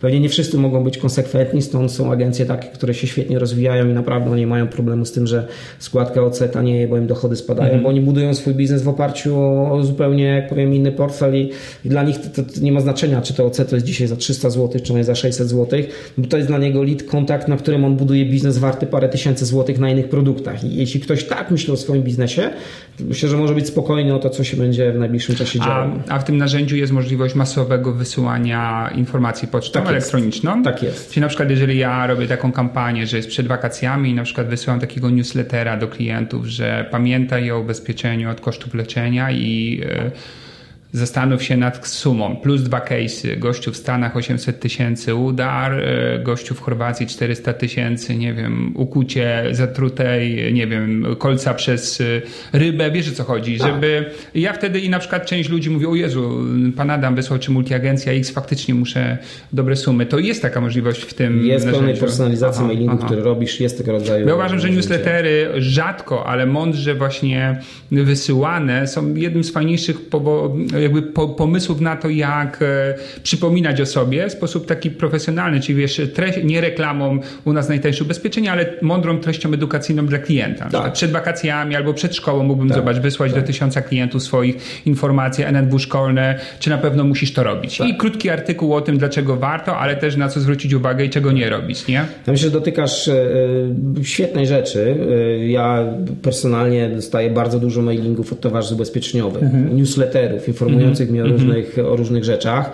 Pewnie nie wszyscy mogą być konsekwentni, stąd są agencje takie, które się świetnie rozwijają i naprawdę nie mają problemu z tym, że składka OC tanieje, bo im dochody spadają, mm. bo oni budują swój biznes w oparciu o, zupełnie, jak powiem, inny portfel i, i dla nich to, to, nie ma znaczenia, czy to OC to jest dzisiaj za 300 zł, czy on jest za 600 zł, bo to jest dla niego lead kontakt, na którym on buduje biznes warty parę tysięcy złotych na innych produktach. I jeśli ktoś tak myśli o swoim biznesie, myślę, że może być spokojny o to, co się będzie w najbliższym czasie działo. A, a w tym narzędziu jest możliwość masowego wysyłania informacji pocztą tak elektroniczną. Tak jest. Czyli na przykład jeżeli ja robię taką kampanię, że jest przed wakacjami i na przykład wysyłam takiego newslettera do klientów, że pamiętaj o ubezpieczeniu od kosztów leczenia i yy, Zastanów się nad sumą. Plus dwa case'y. Gościu w Stanach 800 tysięcy udar, e, gościu w Chorwacji 400 tysięcy, nie wiem, ukucie zatrutej, nie wiem, kolca przez e, rybę. Wiesz o co chodzi? Tak. Żeby ja wtedy i na przykład część ludzi mówi, o Jezu, pan Adam wysłał czy multiagencja X, faktycznie muszę dobre sumy. To jest taka możliwość w tym Jest pełnej personalizacji aha, mailingu, aha. który robisz, jest tego rodzaju... Ja uważam, że newslettery rzadko, ale mądrze właśnie wysyłane są jednym z fajniejszych jakby po, pomysłów na to, jak e, przypominać o sobie w sposób taki profesjonalny, czyli wiesz, treść, nie reklamą u nas najtańsze ubezpieczenia, ale mądrą treścią edukacyjną dla klienta. Tak. Przed wakacjami albo przed szkołą mógłbym, tak. zobacz, wysłać tak. do tysiąca klientów swoich informacji NNW szkolne, czy na pewno musisz to robić. Tak. I krótki artykuł o tym, dlaczego warto, ale też na co zwrócić uwagę i czego nie robić, nie? Ja myślę, że dotykasz e, świetnej rzeczy. E, ja personalnie dostaję bardzo dużo mailingów od towarzystw ubezpieczeniowych, mhm. newsletterów informujących mhm. mnie o różnych, o różnych rzeczach.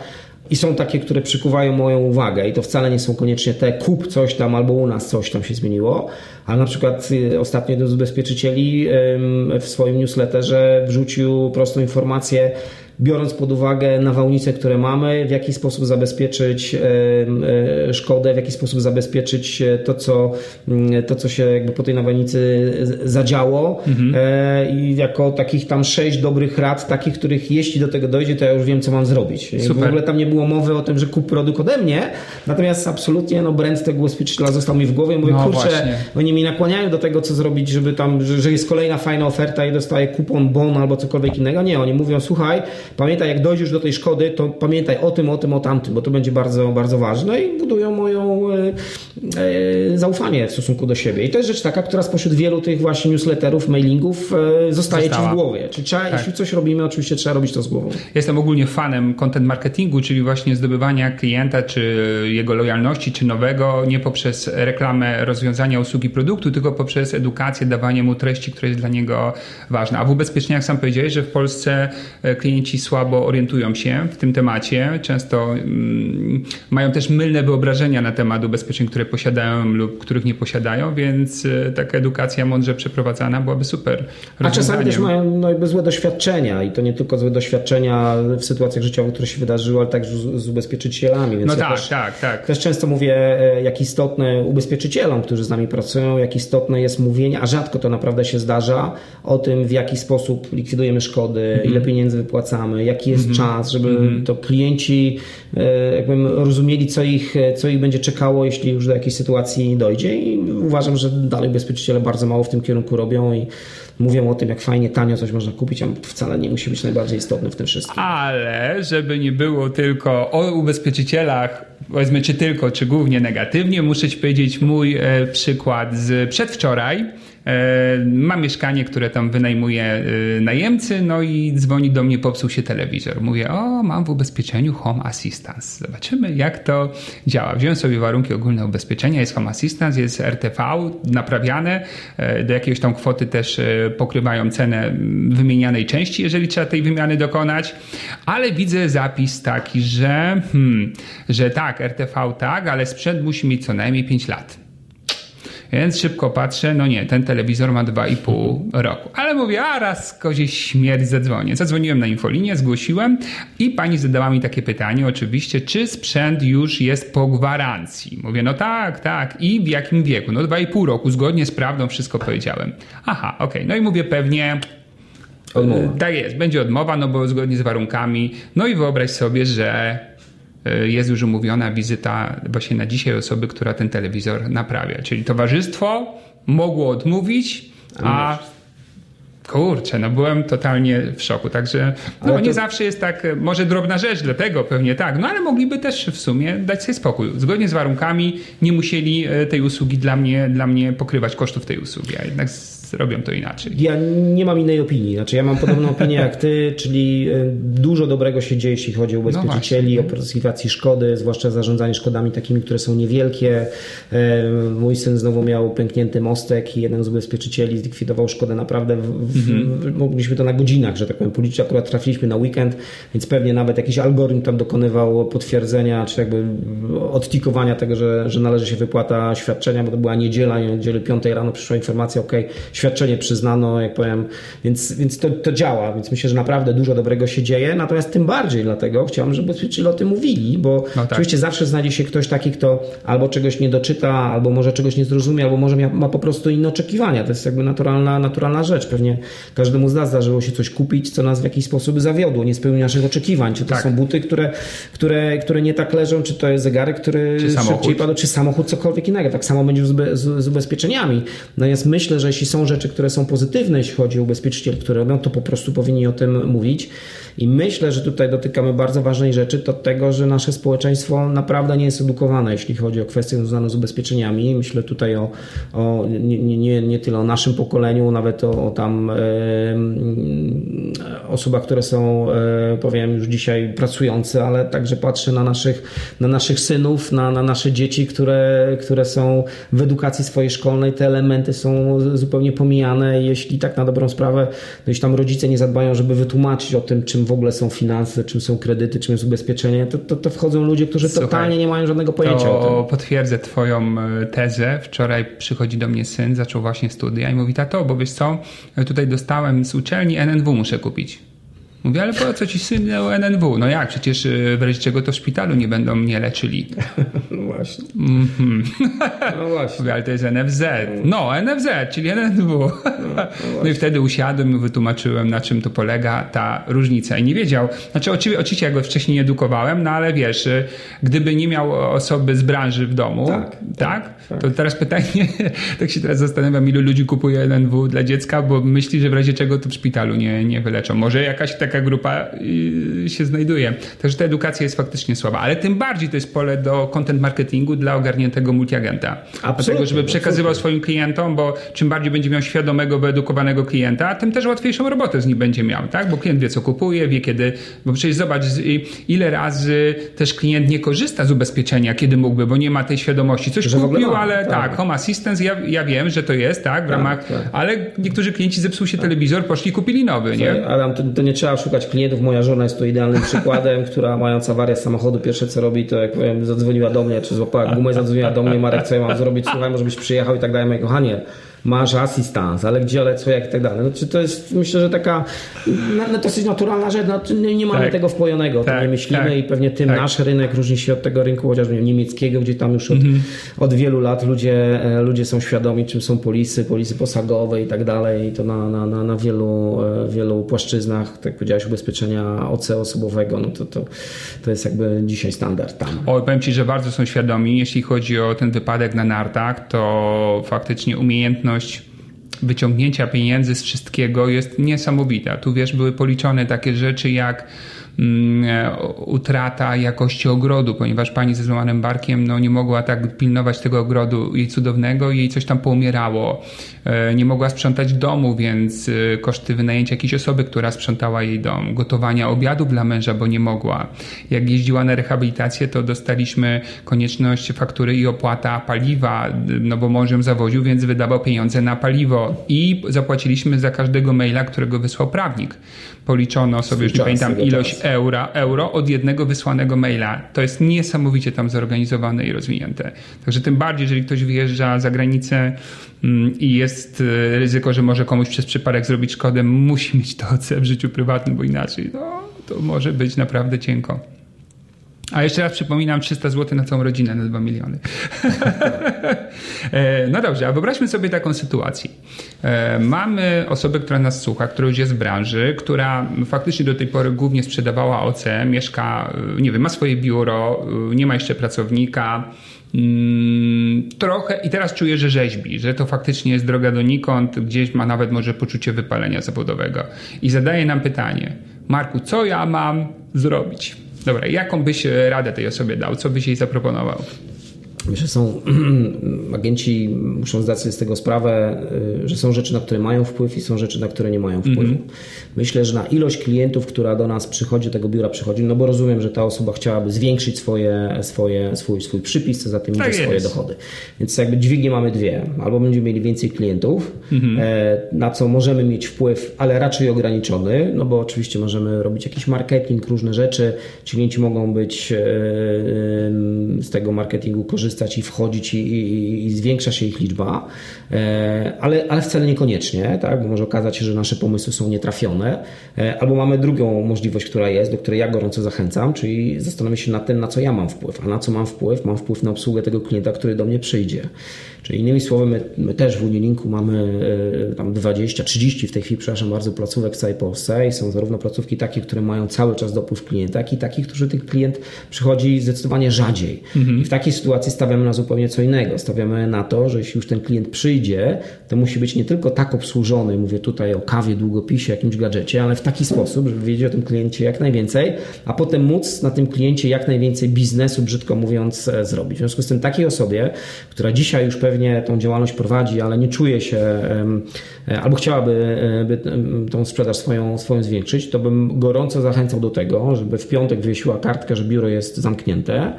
I są takie, które przykuwają moją uwagę, i to wcale nie są koniecznie te kup coś tam albo u nas coś tam się zmieniło, ale na przykład y, ostatnio jeden z ubezpieczycieli w swoim newsletterze wrzucił prostą informację, biorąc pod uwagę nawałnice, które mamy, w jaki sposób zabezpieczyć szkodę, w jaki sposób zabezpieczyć to, co, mm, to, co się jakby po tej nawałnicy zadziało mhm. i jako takich tam sześć dobrych rad, takich, których jeśli do tego dojdzie, to ja już wiem, co mam zrobić. Super. W ogóle tam nie było mowy o tym, że kup produkt ode mnie, natomiast absolutnie no, brand tego ubezpieczyciela został mi w głowie. Mówię, no, kurczę, właśnie. oni mi nakłaniają do tego, co zrobić, żeby tam, że, że jest kolejna fajna oferta i dostaję kupon, bon albo cokolwiek innego. Nie, oni mówią, słuchaj, pamiętaj, jak dojdziesz do tej szkody, to pamiętaj o tym, o tym, o tamtym, bo to będzie bardzo, bardzo ważne i budują moją e, e, zaufanie w stosunku do siebie. I to jest rzecz taka, która spośród wielu tych właśnie newsletterów, mailingów e, zostaje Została. ci w głowie. Czyli trzeba, tak. jeśli coś robimy, oczywiście trzeba robić to z głową. Jestem ogólnie fanem content marketingu, czyli właśnie zdobywania klienta, czy jego lojalności, czy nowego, nie poprzez reklamę rozwiązania usługi produktu, tylko poprzez edukację, dawanie mu treści, która jest dla niego ważna. A w ubezpieczeniach sam powiedziałeś, że w Polsce e, klienci słabo orientują się w tym temacie. Często mm, mają też mylne wyobrażenia na temat ubezpieczeń, które posiadają lub których nie posiadają, więc e, taka edukacja mądrze przeprowadzana byłaby super. A czasami też mają no, jakby złe doświadczenia i to nie tylko złe doświadczenia w sytuacjach życiowych, które się wydarzyły, ale także z, z ubezpieczycielami. Więc no ja tak, też, tak, tak. Też często mówię, e, jak istotne ubezpieczycielom, którzy z nami pracują, jak istotne jest mówienie, a rzadko to naprawdę się zdarza, o tym, w jaki sposób likwidujemy szkody, mm -hmm. ile pieniędzy wypłacamy, jaki jest mm -hmm. czas, żeby mm -hmm. to klienci e, jakby rozumieli, co ich, co ich będzie czekało, jeśli już do jakiejś sytuacji dojdzie i uważam, że dalej ubezpieczyciele bardzo mało w tym kierunku robią i mówią o tym, jak fajnie, tanio coś można kupić, a wcale nie musi być najbardziej istotny w tym wszystkim. Ale żeby nie było tylko o ubezpieczycielach, powiedzmy czy tylko, czy głównie negatywnie, muszę Ci powiedzieć mój e, przykład z przedwczoraj E, mam mieszkanie, które tam wynajmuje e, najemcy, no i dzwoni do mnie, popsuł się telewizor. Mówię, o, mam w ubezpieczeniu Home Assistance. Zobaczymy, jak to działa. Wziąłem sobie warunki ogólne ubezpieczenia, jest Home Assistance, jest RTV naprawiane, e, do jakiejś tam kwoty też pokrywają cenę wymienianej części, jeżeli trzeba tej wymiany dokonać, ale widzę zapis taki, że, hmm, że tak, RTV tak, ale sprzęt musi mieć co najmniej 5 lat. Więc szybko patrzę, no nie, ten telewizor ma 2,5 roku. Ale mówię, a raz kozie śmierć zadzwonię. Zadzwoniłem na infolinię, zgłosiłem i pani zadała mi takie pytanie oczywiście, czy sprzęt już jest po gwarancji? Mówię, no tak, tak. I w jakim wieku? No 2,5 roku, zgodnie z prawdą wszystko powiedziałem. Aha, okej. Okay. No i mówię pewnie Odmowa. Tak jest, będzie odmowa, no bo zgodnie z warunkami. No i wyobraź sobie, że jest już umówiona wizyta właśnie na dzisiaj osoby, która ten telewizor naprawia. Czyli towarzystwo mogło odmówić, a kurczę, no byłem totalnie w szoku. Także no, to... nie zawsze jest tak, może drobna rzecz, dlatego pewnie tak, no ale mogliby też w sumie dać sobie spokój. Zgodnie z warunkami nie musieli e, tej usługi dla mnie, dla mnie pokrywać kosztów tej usługi, a jednak robią to inaczej. Ja nie mam innej opinii. Znaczy, ja mam podobną opinię jak ty, czyli e, dużo dobrego się dzieje, jeśli chodzi o no ubezpieczycieli, no o pozyskiwacji szkody, zwłaszcza zarządzanie szkodami takimi, które są niewielkie. E, mój syn znowu miał pęknięty mostek i jeden z ubezpieczycieli zlikwidował szkodę naprawdę. W, mhm. Mogliśmy to na godzinach, że tak powiem, policzyć. Akurat trafiliśmy na weekend, więc pewnie nawet jakiś algorytm tam dokonywał potwierdzenia, czy jakby odtikowania tego, że, że należy się wypłata świadczenia, bo to była niedziela niedzielę 5 rano przyszła informacja, ok, świadczenie przyznano, jak powiem, więc, więc to, to działa, więc myślę, że naprawdę dużo dobrego się dzieje, natomiast tym bardziej dlatego chciałbym, żeby ubezpieczyciele o tym mówili, bo no tak. oczywiście zawsze znajdzie się ktoś taki, kto albo czegoś nie doczyta, albo może czegoś nie zrozumie, albo może ma, ma po prostu inne oczekiwania. To jest jakby naturalna, naturalna rzecz. Pewnie każdemu z nas zdarzyło się coś kupić, co nas w jakiś sposób zawiodło, nie spełniło naszych oczekiwań. Czy to tak. są buty, które, które, które nie tak leżą, czy to jest zegarek, który czy szybciej padł, czy samochód, cokolwiek innego. Tak samo będzie z, z, z ubezpieczeniami. Natomiast myślę, że jeśli są rzeczy, które są pozytywne, jeśli chodzi o ubezpieczyciel, które robią, to po prostu powinni o tym mówić. I myślę, że tutaj dotykamy bardzo ważnej rzeczy, to tego, że nasze społeczeństwo naprawdę nie jest edukowane, jeśli chodzi o kwestie związane z ubezpieczeniami. Myślę tutaj o, o nie, nie, nie tyle o naszym pokoleniu, nawet o, o tam e, osobach, które są, e, powiem, już dzisiaj pracujące, ale także patrzę na naszych, na naszych synów, na, na nasze dzieci, które, które są w edukacji swojej szkolnej. Te elementy są zupełnie pomijane. Jeśli tak na dobrą sprawę, jeśli tam rodzice nie zadbają, żeby wytłumaczyć o tym, czym w ogóle są finanse, czym są kredyty, czym jest ubezpieczenie, to, to, to wchodzą ludzie, którzy Słuchaj, totalnie nie mają żadnego pojęcia to o tym. potwierdzę twoją e, tezę. Wczoraj przychodzi do mnie syn, zaczął właśnie studia i mówi, tato, bo wiesz co, tutaj dostałem z uczelni NNW muszę kupić. Mówię, ale po co ci sygnał NNW? No jak, przecież y, w razie czego to w szpitalu nie będą mnie leczyli. No właśnie. Mm -hmm. No właśnie. Mówię, ale to jest NFZ. No, NFZ, czyli NNW. No, no, no i wtedy usiadłem i wytłumaczyłem, na czym to polega ta różnica. I nie wiedział, znaczy oczywiście, oczywiście ja go wcześniej edukowałem, no ale wiesz, y, gdyby nie miał osoby z branży w domu, tak, tak, tak, tak. to teraz pytanie, tak się teraz zastanawiam, ilu ludzi kupuje NNW dla dziecka, bo myśli, że w razie czego to w szpitalu nie, nie wyleczą. Może jakaś taka grupa y, się znajduje. Także ta edukacja jest faktycznie słaba, ale tym bardziej to jest pole do content marketingu dla ogarniętego multiagenta. Dlatego, żeby przekazywał absolutnie. swoim klientom, bo czym bardziej będzie miał świadomego, wyedukowanego klienta, tym też łatwiejszą robotę z nim będzie miał, tak? Bo klient wie, co kupuje, wie kiedy, bo przecież zobacz, ile razy też klient nie korzysta z ubezpieczenia, kiedy mógłby, bo nie ma tej świadomości. Coś że kupił, ale tak, tak, Home Assistance, ja, ja wiem, że to jest, tak, w tak, ramach, tak. ale niektórzy klienci zepsuł się telewizor, poszli kupili nowy, nie? Ale to, to nie trzeba szukać klientów. Moja żona jest tu idealnym przykładem, która mając awarię samochodu, pierwsze co robi, to jak powiem, zadzwoniła do mnie, czy złapała gumę, zadzwoniła do mnie, Marek, co ja mam zrobić, słuchaj, może byś przyjechał i tak dalej, moje kochanie masz asystans, ale gdzie, ale co, jak i tak dalej. Znaczy to jest, myślę, że taka no, dosyć naturalna rzecz, no, nie mamy tak. tego wpojonego, tak, to nie myślimy tak, i pewnie tym tak. nasz rynek różni się od tego rynku chociażby niemieckiego, gdzie tam już od, mhm. od wielu lat ludzie, e, ludzie są świadomi, czym są polisy, polisy posagowe i tak dalej i to na, na, na, na wielu, e, wielu płaszczyznach, tak jak powiedziałeś, ubezpieczenia OC osobowego, no to, to, to jest jakby dzisiaj standard tam. Oj, powiem Ci, że bardzo są świadomi, jeśli chodzi o ten wypadek na nartach, to faktycznie umiejętność wyciągnięcia pieniędzy z wszystkiego jest niesamowita. Tu wiesz, były policzone takie rzeczy jak utrata jakości ogrodu, ponieważ pani ze złamanym barkiem no, nie mogła tak pilnować tego ogrodu jej cudownego i jej coś tam poumierało. E, nie mogła sprzątać domu, więc e, koszty wynajęcia jakiejś osoby, która sprzątała jej dom, gotowania obiadów dla męża, bo nie mogła. Jak jeździła na rehabilitację, to dostaliśmy konieczność faktury i opłata paliwa, no bo mąż ją zawoził, więc wydawał pieniądze na paliwo i zapłaciliśmy za każdego maila, którego wysłał prawnik policzono sobie, już nie pamiętam, ilość euro, euro od jednego wysłanego maila. To jest niesamowicie tam zorganizowane i rozwinięte. Także tym bardziej, jeżeli ktoś wyjeżdża za granicę mm, i jest e, ryzyko, że może komuś przez przypadek zrobić szkodę, musi mieć to OC w życiu prywatnym, bo inaczej no, to może być naprawdę cienko. A jeszcze raz przypominam, 300 zł na całą rodzinę na 2 miliony. E, no dobrze, a wyobraźmy sobie taką sytuację. E, mamy osobę, która nas słucha, która już jest w branży, która faktycznie do tej pory głównie sprzedawała OC, mieszka, e, nie wiem, ma swoje biuro, nie ma jeszcze pracownika, mm, trochę i teraz czuje, że rzeźbi, że to faktycznie jest droga donikąd, gdzieś ma nawet może poczucie wypalenia zawodowego i zadaje nam pytanie, Marku, co ja mam zrobić? Dobra, jaką byś radę tej osobie dał? Co byś jej zaproponował? Myślę, że są agenci muszą zdać sobie z tego sprawę, y, że są rzeczy, na które mają wpływ i są rzeczy, na które nie mają wpływu. Mm -hmm. Myślę, że na ilość klientów, która do nas przychodzi, do tego biura przychodzi, no bo rozumiem, że ta osoba chciałaby zwiększyć swoje, swoje, swój, swój przypis, co za tym tak idzie swoje dochody. Więc jakby dźwignie mamy dwie. Albo będziemy mieli więcej klientów, mm -hmm. na co możemy mieć wpływ, ale raczej ograniczony, no bo oczywiście możemy robić jakiś marketing, różne rzeczy. Ci klienci mogą być e, z tego marketingu korzystać korzystać i wchodzić i, i, i zwiększa się ich liczba, e, ale, ale wcale niekoniecznie, tak? bo może okazać się, że nasze pomysły są nietrafione, e, albo mamy drugą możliwość, która jest, do której ja gorąco zachęcam, czyli zastanowić się nad tym, na co ja mam wpływ, a na co mam wpływ? Mam wpływ na obsługę tego klienta, który do mnie przyjdzie. Czyli innymi słowy, my, my też w Unilinku mamy e, tam 20, 30 w tej chwili, przepraszam bardzo, placówek w całej Polsce i są zarówno placówki takie, które mają cały czas dopływ klienta, jak i takich, którzy tych klient przychodzi zdecydowanie rzadziej. Mhm. I w takiej sytuacji stawiamy na zupełnie co innego. Stawiamy na to, że jeśli już ten klient przyjdzie, to musi być nie tylko tak obsłużony, mówię tutaj o kawie, długopisie, jakimś gadżecie, ale w taki sposób, żeby wiedzieć o tym kliencie jak najwięcej, a potem móc na tym kliencie jak najwięcej biznesu, brzydko mówiąc, e, zrobić. W związku z tym takiej osobie, która dzisiaj już pewnie tą działalność prowadzi, ale nie czuje się e, albo chciałaby e, tą sprzedaż swoją, swoją zwiększyć, to bym gorąco zachęcał do tego, żeby w piątek wywiesiła kartkę, że biuro jest zamknięte,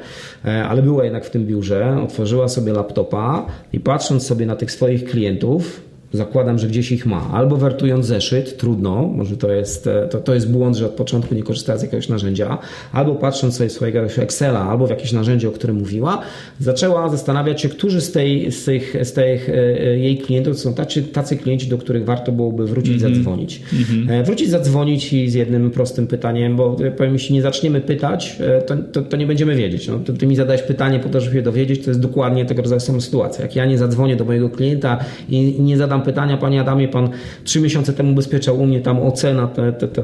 ale była jednak w tym biurze, otworzyła sobie laptopa i patrząc sobie na tych swoich klientów, zakładam, że gdzieś ich ma, albo wertując zeszyt, trudno, może to jest, e, to, to jest błąd, że od początku nie korzystała z jakiegoś narzędzia, albo patrząc sobie swojego Excela, albo w jakieś narzędzie, o którym mówiła, zaczęła zastanawiać się, którzy z, tej, z tych, z tych e, jej klientów są tacy, tacy klienci, do których warto byłoby wrócić, mm -hmm. zadzwonić. Mm -hmm. Wrócić, zadzwonić i z jednym prostym pytaniem, bo powiem, jeśli nie zaczniemy pytać, to, to, to nie będziemy wiedzieć. No, ty, ty mi zadałeś pytanie po to, żeby się dowiedzieć, to jest dokładnie tego rodzaju sama sytuacja. Jak ja nie zadzwonię do mojego klienta i nie zadam pytania, panie Adamie, pan trzy miesiące temu ubezpieczał u mnie tam ocena te, te, te,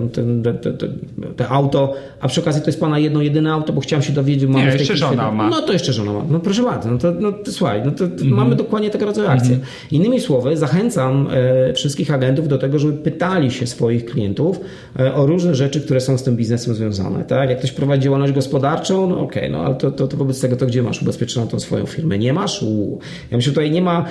te, auto, a przy okazji to jest pana jedno, jedyne auto, bo chciałem się dowiedzieć, mam nie, jeszcze żona ma. No to jeszcze żona ma. No proszę bardzo, no to, no to słuchaj, no to, -hmm. mamy dokładnie tego rodzaju akcje. -hmm. Innymi słowy, zachęcam e, wszystkich agentów do tego, żeby pytali się swoich klientów e, o różne rzeczy, które są z tym biznesem związane. Tak? Jak ktoś prowadzi działalność gospodarczą, no okej, okay, no ale to, to, to wobec tego to gdzie masz ubezpieczoną tą swoją firmę? Nie masz? Ja myślę, tutaj nie ma.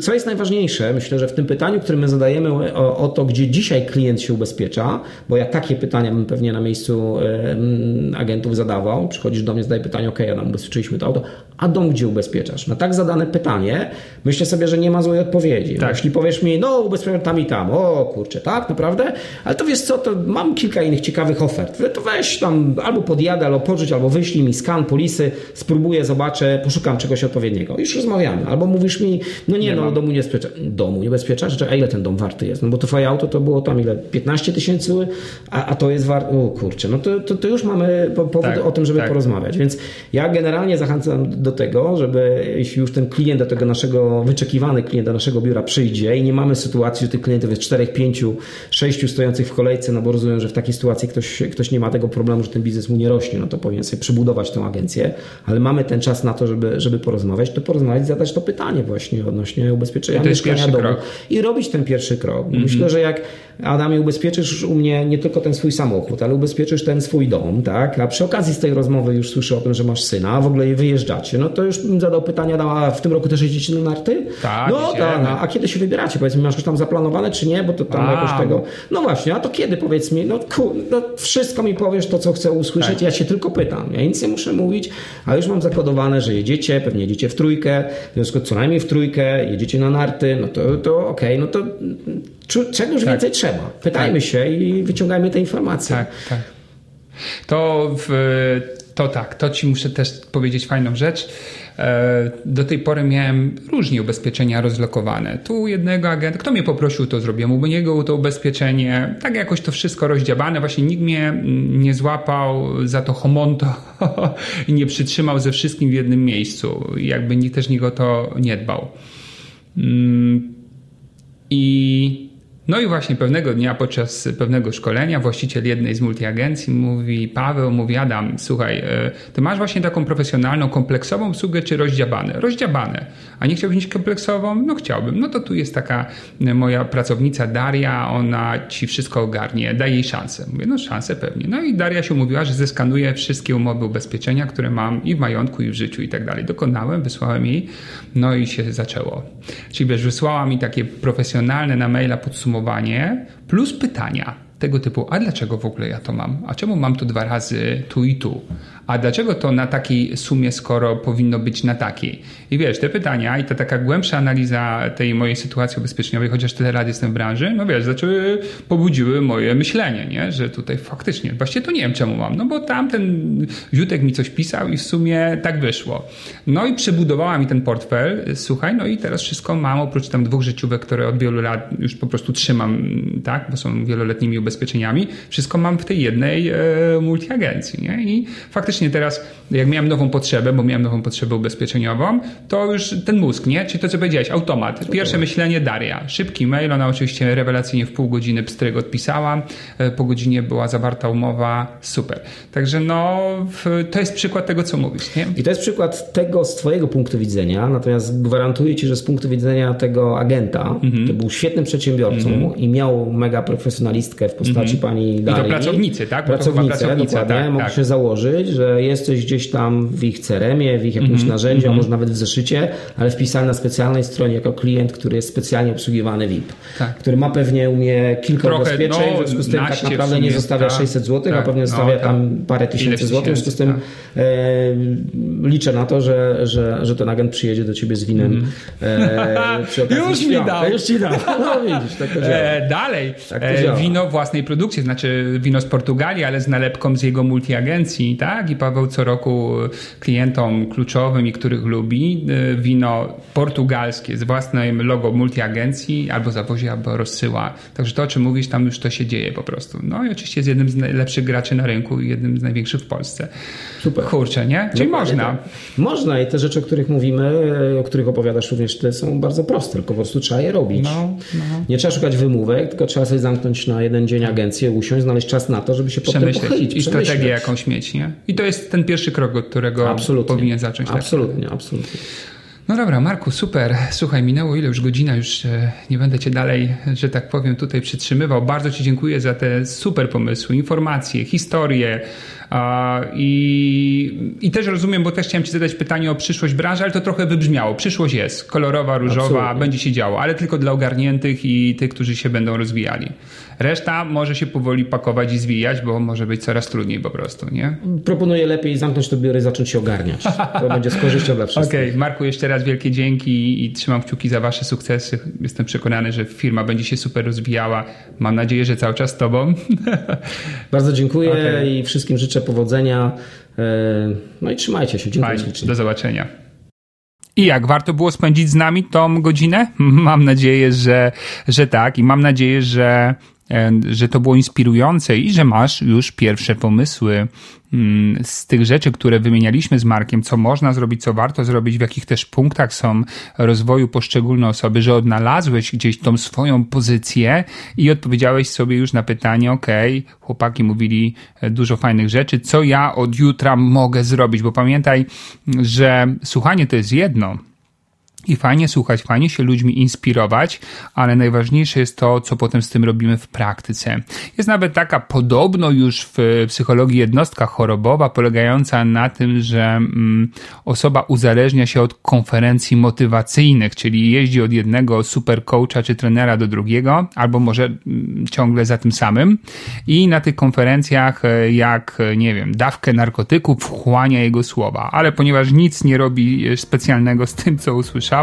Co jest najważniejsze, myślę, że w tym pytaniu, które my zadajemy o, o to, gdzie dzisiaj klient się ubezpiecza, bo ja takie pytania bym pewnie na miejscu y, agentów zadawał. Przychodzisz do mnie, zadaję pytanie, ok, ja nam ubezpieczyliśmy to auto, a dom gdzie ubezpieczasz? Na tak zadane pytanie myślę sobie, że nie ma złej odpowiedzi. Tak. Jeśli powiesz mi, no ubezpieczam tam i tam, o kurczę, tak, naprawdę? Ale to wiesz co, to mam kilka innych ciekawych ofert. To weź tam albo podjadę, albo pożyć, albo wyślij mi skan polisy, spróbuję, zobaczę, poszukam czegoś odpowiedniego. Już rozmawiamy. Albo mówisz mi, no nie, nie no, mam. domu nie bezpiecza. Domu nie bezpieczasz? A ile ten dom warty jest? No bo to twoje auto to było tam ile? 15 tysięcy, a, a to jest warte, o kurczę, no to, to, to już mamy powód tak, o tym, żeby tak. porozmawiać. Więc ja generalnie zachęcam do tego, żeby jeśli już ten klient do tego naszego, wyczekiwany klient do naszego biura przyjdzie i nie mamy sytuacji, że tych klientów jest 4, 5, 6 stojących w kolejce, no bo rozumiem, że w takiej sytuacji ktoś, ktoś nie ma tego problemu, że ten biznes mu nie rośnie, no to powinien sobie przybudować tę agencję, ale mamy ten czas na to, żeby, żeby porozmawiać, to porozmawiać, zadać to pytanie właśnie odnośnie ubezpieczenia to mieszkania domu krok. I robić ten pierwszy krok. Mm -hmm. Myślę, że jak Adamie ubezpieczysz u mnie nie tylko ten swój samochód, ale ubezpieczysz ten swój dom, tak? A przy okazji z tej rozmowy już słyszę o tym, że masz syna, a w ogóle wyjeżdżacie, no to już bym zadał pytanie, a w tym roku też jeździcie na narty? Tak, No tak, a kiedy się wybieracie? Powiedz mi, masz już tam zaplanowane, czy nie? Bo to tam a, jakoś tego... No właśnie, a to kiedy powiedz mi? No, ku, no wszystko mi powiesz to, co chcę usłyszeć, tak. ja się tylko pytam. Ja nic nie muszę mówić, a już mam zakodowane, że jedziecie, pewnie jedziecie w trójkę, w związku co najmniej w trójkę, jedziecie na narty, no to, to okej, okay, no to czegoś tak. więcej trzeba. Pytajmy tak. się i wyciągajmy te informacje. Tak, tak. To, w, to tak, to ci muszę też powiedzieć fajną rzecz. E, do tej pory miałem różnie ubezpieczenia rozlokowane. Tu jednego agenta, kto mnie poprosił, to zrobiłem u niego to ubezpieczenie. Tak jakoś to wszystko rozdziabane. Właśnie nikt mnie nie złapał za to homonto i nie przytrzymał ze wszystkim w jednym miejscu. Jakby nikt też nikt o to nie dbał. Mm, I no i właśnie pewnego dnia podczas pewnego szkolenia właściciel jednej z multiagencji mówi, Paweł mówi, Adam, słuchaj, e, ty masz właśnie taką profesjonalną, kompleksową usługę czy rozdziabane? Rozdziabane. A nie chciałbyś mieć kompleksową? No chciałbym. No to tu jest taka e, moja pracownica Daria, ona ci wszystko ogarnie, daj jej szansę. Mówię, no szansę pewnie. No i Daria się umówiła, że zeskanuje wszystkie umowy ubezpieczenia, które mam i w majątku, i w życiu i tak dalej. Dokonałem, wysłałem jej, no i się zaczęło. Czyli wiesz, wysłała mi takie profesjonalne na maila podsumowanie podsumowanie plus pytania tego typu, a dlaczego w ogóle ja to mam? A czemu mam to dwa razy tu i tu? A dlaczego to na takiej sumie, skoro powinno być na takiej? I wiesz, te pytania i ta taka głębsza analiza tej mojej sytuacji ubezpieczeniowej, chociaż tyle lat jestem w branży, no wiesz, zaczęły, pobudziły moje myślenie, nie? że tutaj faktycznie, właściwie to nie wiem czemu mam, no bo tamten Ziutek mi coś pisał i w sumie tak wyszło. No i przebudowała mi ten portfel, słuchaj, no i teraz wszystko mam, oprócz tam dwóch życiówek, które od wielu lat już po prostu trzymam, tak, bo są wieloletnimi ubezpieczeniami, wszystko mam w tej jednej e, multiagencji, nie? I faktycznie teraz, jak miałem nową potrzebę, bo miałem nową potrzebę ubezpieczeniową, to już ten mózg, nie? Czyli to, co powiedziałeś, automat. Pierwsze myślenie Daria. Szybki mail, ona oczywiście rewelacyjnie w pół godziny pstryk odpisała. E, po godzinie była zawarta umowa. Super. Także no, to jest przykład tego, co mówisz, nie? I to jest przykład tego z twojego punktu widzenia, natomiast gwarantuję ci, że z punktu widzenia tego agenta, mhm. który był świetnym przedsiębiorcą mhm. i miał mega profesjonalistkę w postaci mm-hmm. pani Darii. I to pracownicy, tak? Pracownicy, dokładnie. Tak, mogą tak. się założyć, że jesteś gdzieś tam w ich CRM-ie, w ich jakimś mm-hmm. narzędziu, a mhm. może nawet w zeszycie, ale wpisany na specjalnej stronie jako klient, który jest specjalnie obsługiwany VIP, tak. który ma pewnie umie kilka Trochę, ubezpieczeń, no, w związku z tym tak naprawdę nie zostawia tak, 600 zł, tak, a pewnie zostawia no, tam tak. parę tysięcy złotych, w związku z tym tak. e, liczę na to, że, że, że ten agent przyjedzie do ciebie z winem mm. e, przy okazji Już mi dał. Już ci dał. No widzisz, tak to działa. E, dalej, tak to działa. wino własnej produkcji, znaczy wino z Portugalii, ale z nalepką z jego multiagencji, tak? Paweł co roku klientom kluczowym i których lubi, e, wino portugalskie z własnym logo multiagencji albo zawozi, albo rozsyła. Także to, o czym mówisz, tam już to się dzieje po prostu. No i oczywiście jest jednym z najlepszych graczy na rynku i jednym z największych w Polsce. Super. Kurczę, nie? Czyli można. Tak. Można i te rzeczy, o których mówimy, o których opowiadasz również ty, są bardzo proste, tylko po prostu trzeba je robić. No, no. Nie trzeba szukać wymówek, tylko trzeba sobie zamknąć na jeden dzień agencję, usiąść, znaleźć czas na to, żeby się potem pochylić. I strategię jakąś mieć, nie? I to jest ten pierwszy krok, od którego absolutnie. powinien zacząć. Absolutnie, absolutnie. No dobra, Marku, super. Słuchaj, minęło ile już godzina, już e, nie będę Cię dalej, że tak powiem, tutaj przytrzymywał. Bardzo Ci dziękuję za te super pomysły, informacje, historie. I, I też rozumiem, bo też chciałem Ci zadać pytanie o przyszłość branży, ale to trochę wybrzmiało. Przyszłość jest kolorowa, różowa, Absolutnie. będzie się działo, ale tylko dla ogarniętych i tych, którzy się będą rozwijali. Reszta może się powoli pakować i zwijać, bo może być coraz trudniej po prostu, nie? Proponuję lepiej zamknąć to biuro i zacząć się ogarniać. To będzie z korzyścią dla wszystkich. Okej, okay. Marku, jeszcze raz wielkie dzięki i trzymam kciuki za Wasze sukcesy. Jestem przekonany, że firma będzie się super rozwijała. Mam nadzieję, że cały czas z Tobą. Bardzo dziękuję okay. i wszystkim życzę powodzenia. E, no i trzymajcie się. Dziękuję ślicznie. Do zobaczenia. I jak warto było spędzić z nami tą godzinę? Mam nadzieję, że, że tak. I mam nadzieję, że że to było inspirujące i że masz już pierwsze pomysły mm, z tych rzeczy, które wymienialiśmy z Markiem, co można zrobić, co warto zrobić, w jakich też punktach są rozwoju poszczególne osoby, że odnalazłeś gdzieś tą swoją pozycję i odpowiedziałeś sobie już na pytanie, ok, chłopaki mówili e, dużo fajnych rzeczy, co ja od jutra mogę zrobić, bo pamiętaj, że słuchanie to jest jedno, i fajnie słuchać, fajnie się ludźmi inspirować, ale najważniejsze jest to, co potem z tym robimy w praktyce. Jest nawet taka podobno już w psychologii jednostka chorobowa, polegająca na tym, że mm, osoba uzależnia się od konferencji motywacyjnych, czyli jeździ od jednego super coacha czy trenera do drugiego, albo może mm, ciągle za tym samym. I na tych konferencjach, e, jak nie wiem, dawkę narkotyków, wchłania jego słowa, ale ponieważ nic nie robi e, specjalnego z tym, co usłyszał,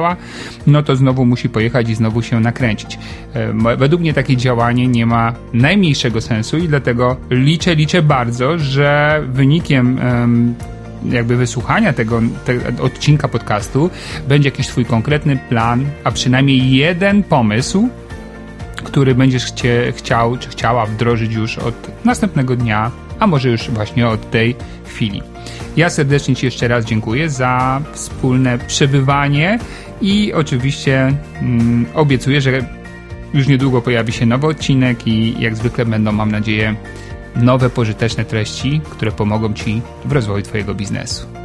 no to znowu musi pojechać i znowu się nakręcić. E, według mnie takie działanie nie ma najmniejszego sensu i dlatego liczę, liczę bardzo, że wynikiem jakby wysłuchania tego, tego, odcinka podcastu będzie jakiś twój konkretny plan, a przynajmniej jeden pomysł, który będziesz chcie, chciał czy chciała wdrożyć już od następnego dnia, a może już właśnie od tej chwili. Ja serdecznie Ci jeszcze raz dziękuję za wspólne przebywanie i oczywiście mm, obiecuję, że już niedługo pojawi się nowy odcinek i jak zwykle będą, mam nadzieję, nowe pożyteczne treści, które pomogą Ci w rozwoju Twojego biznesu.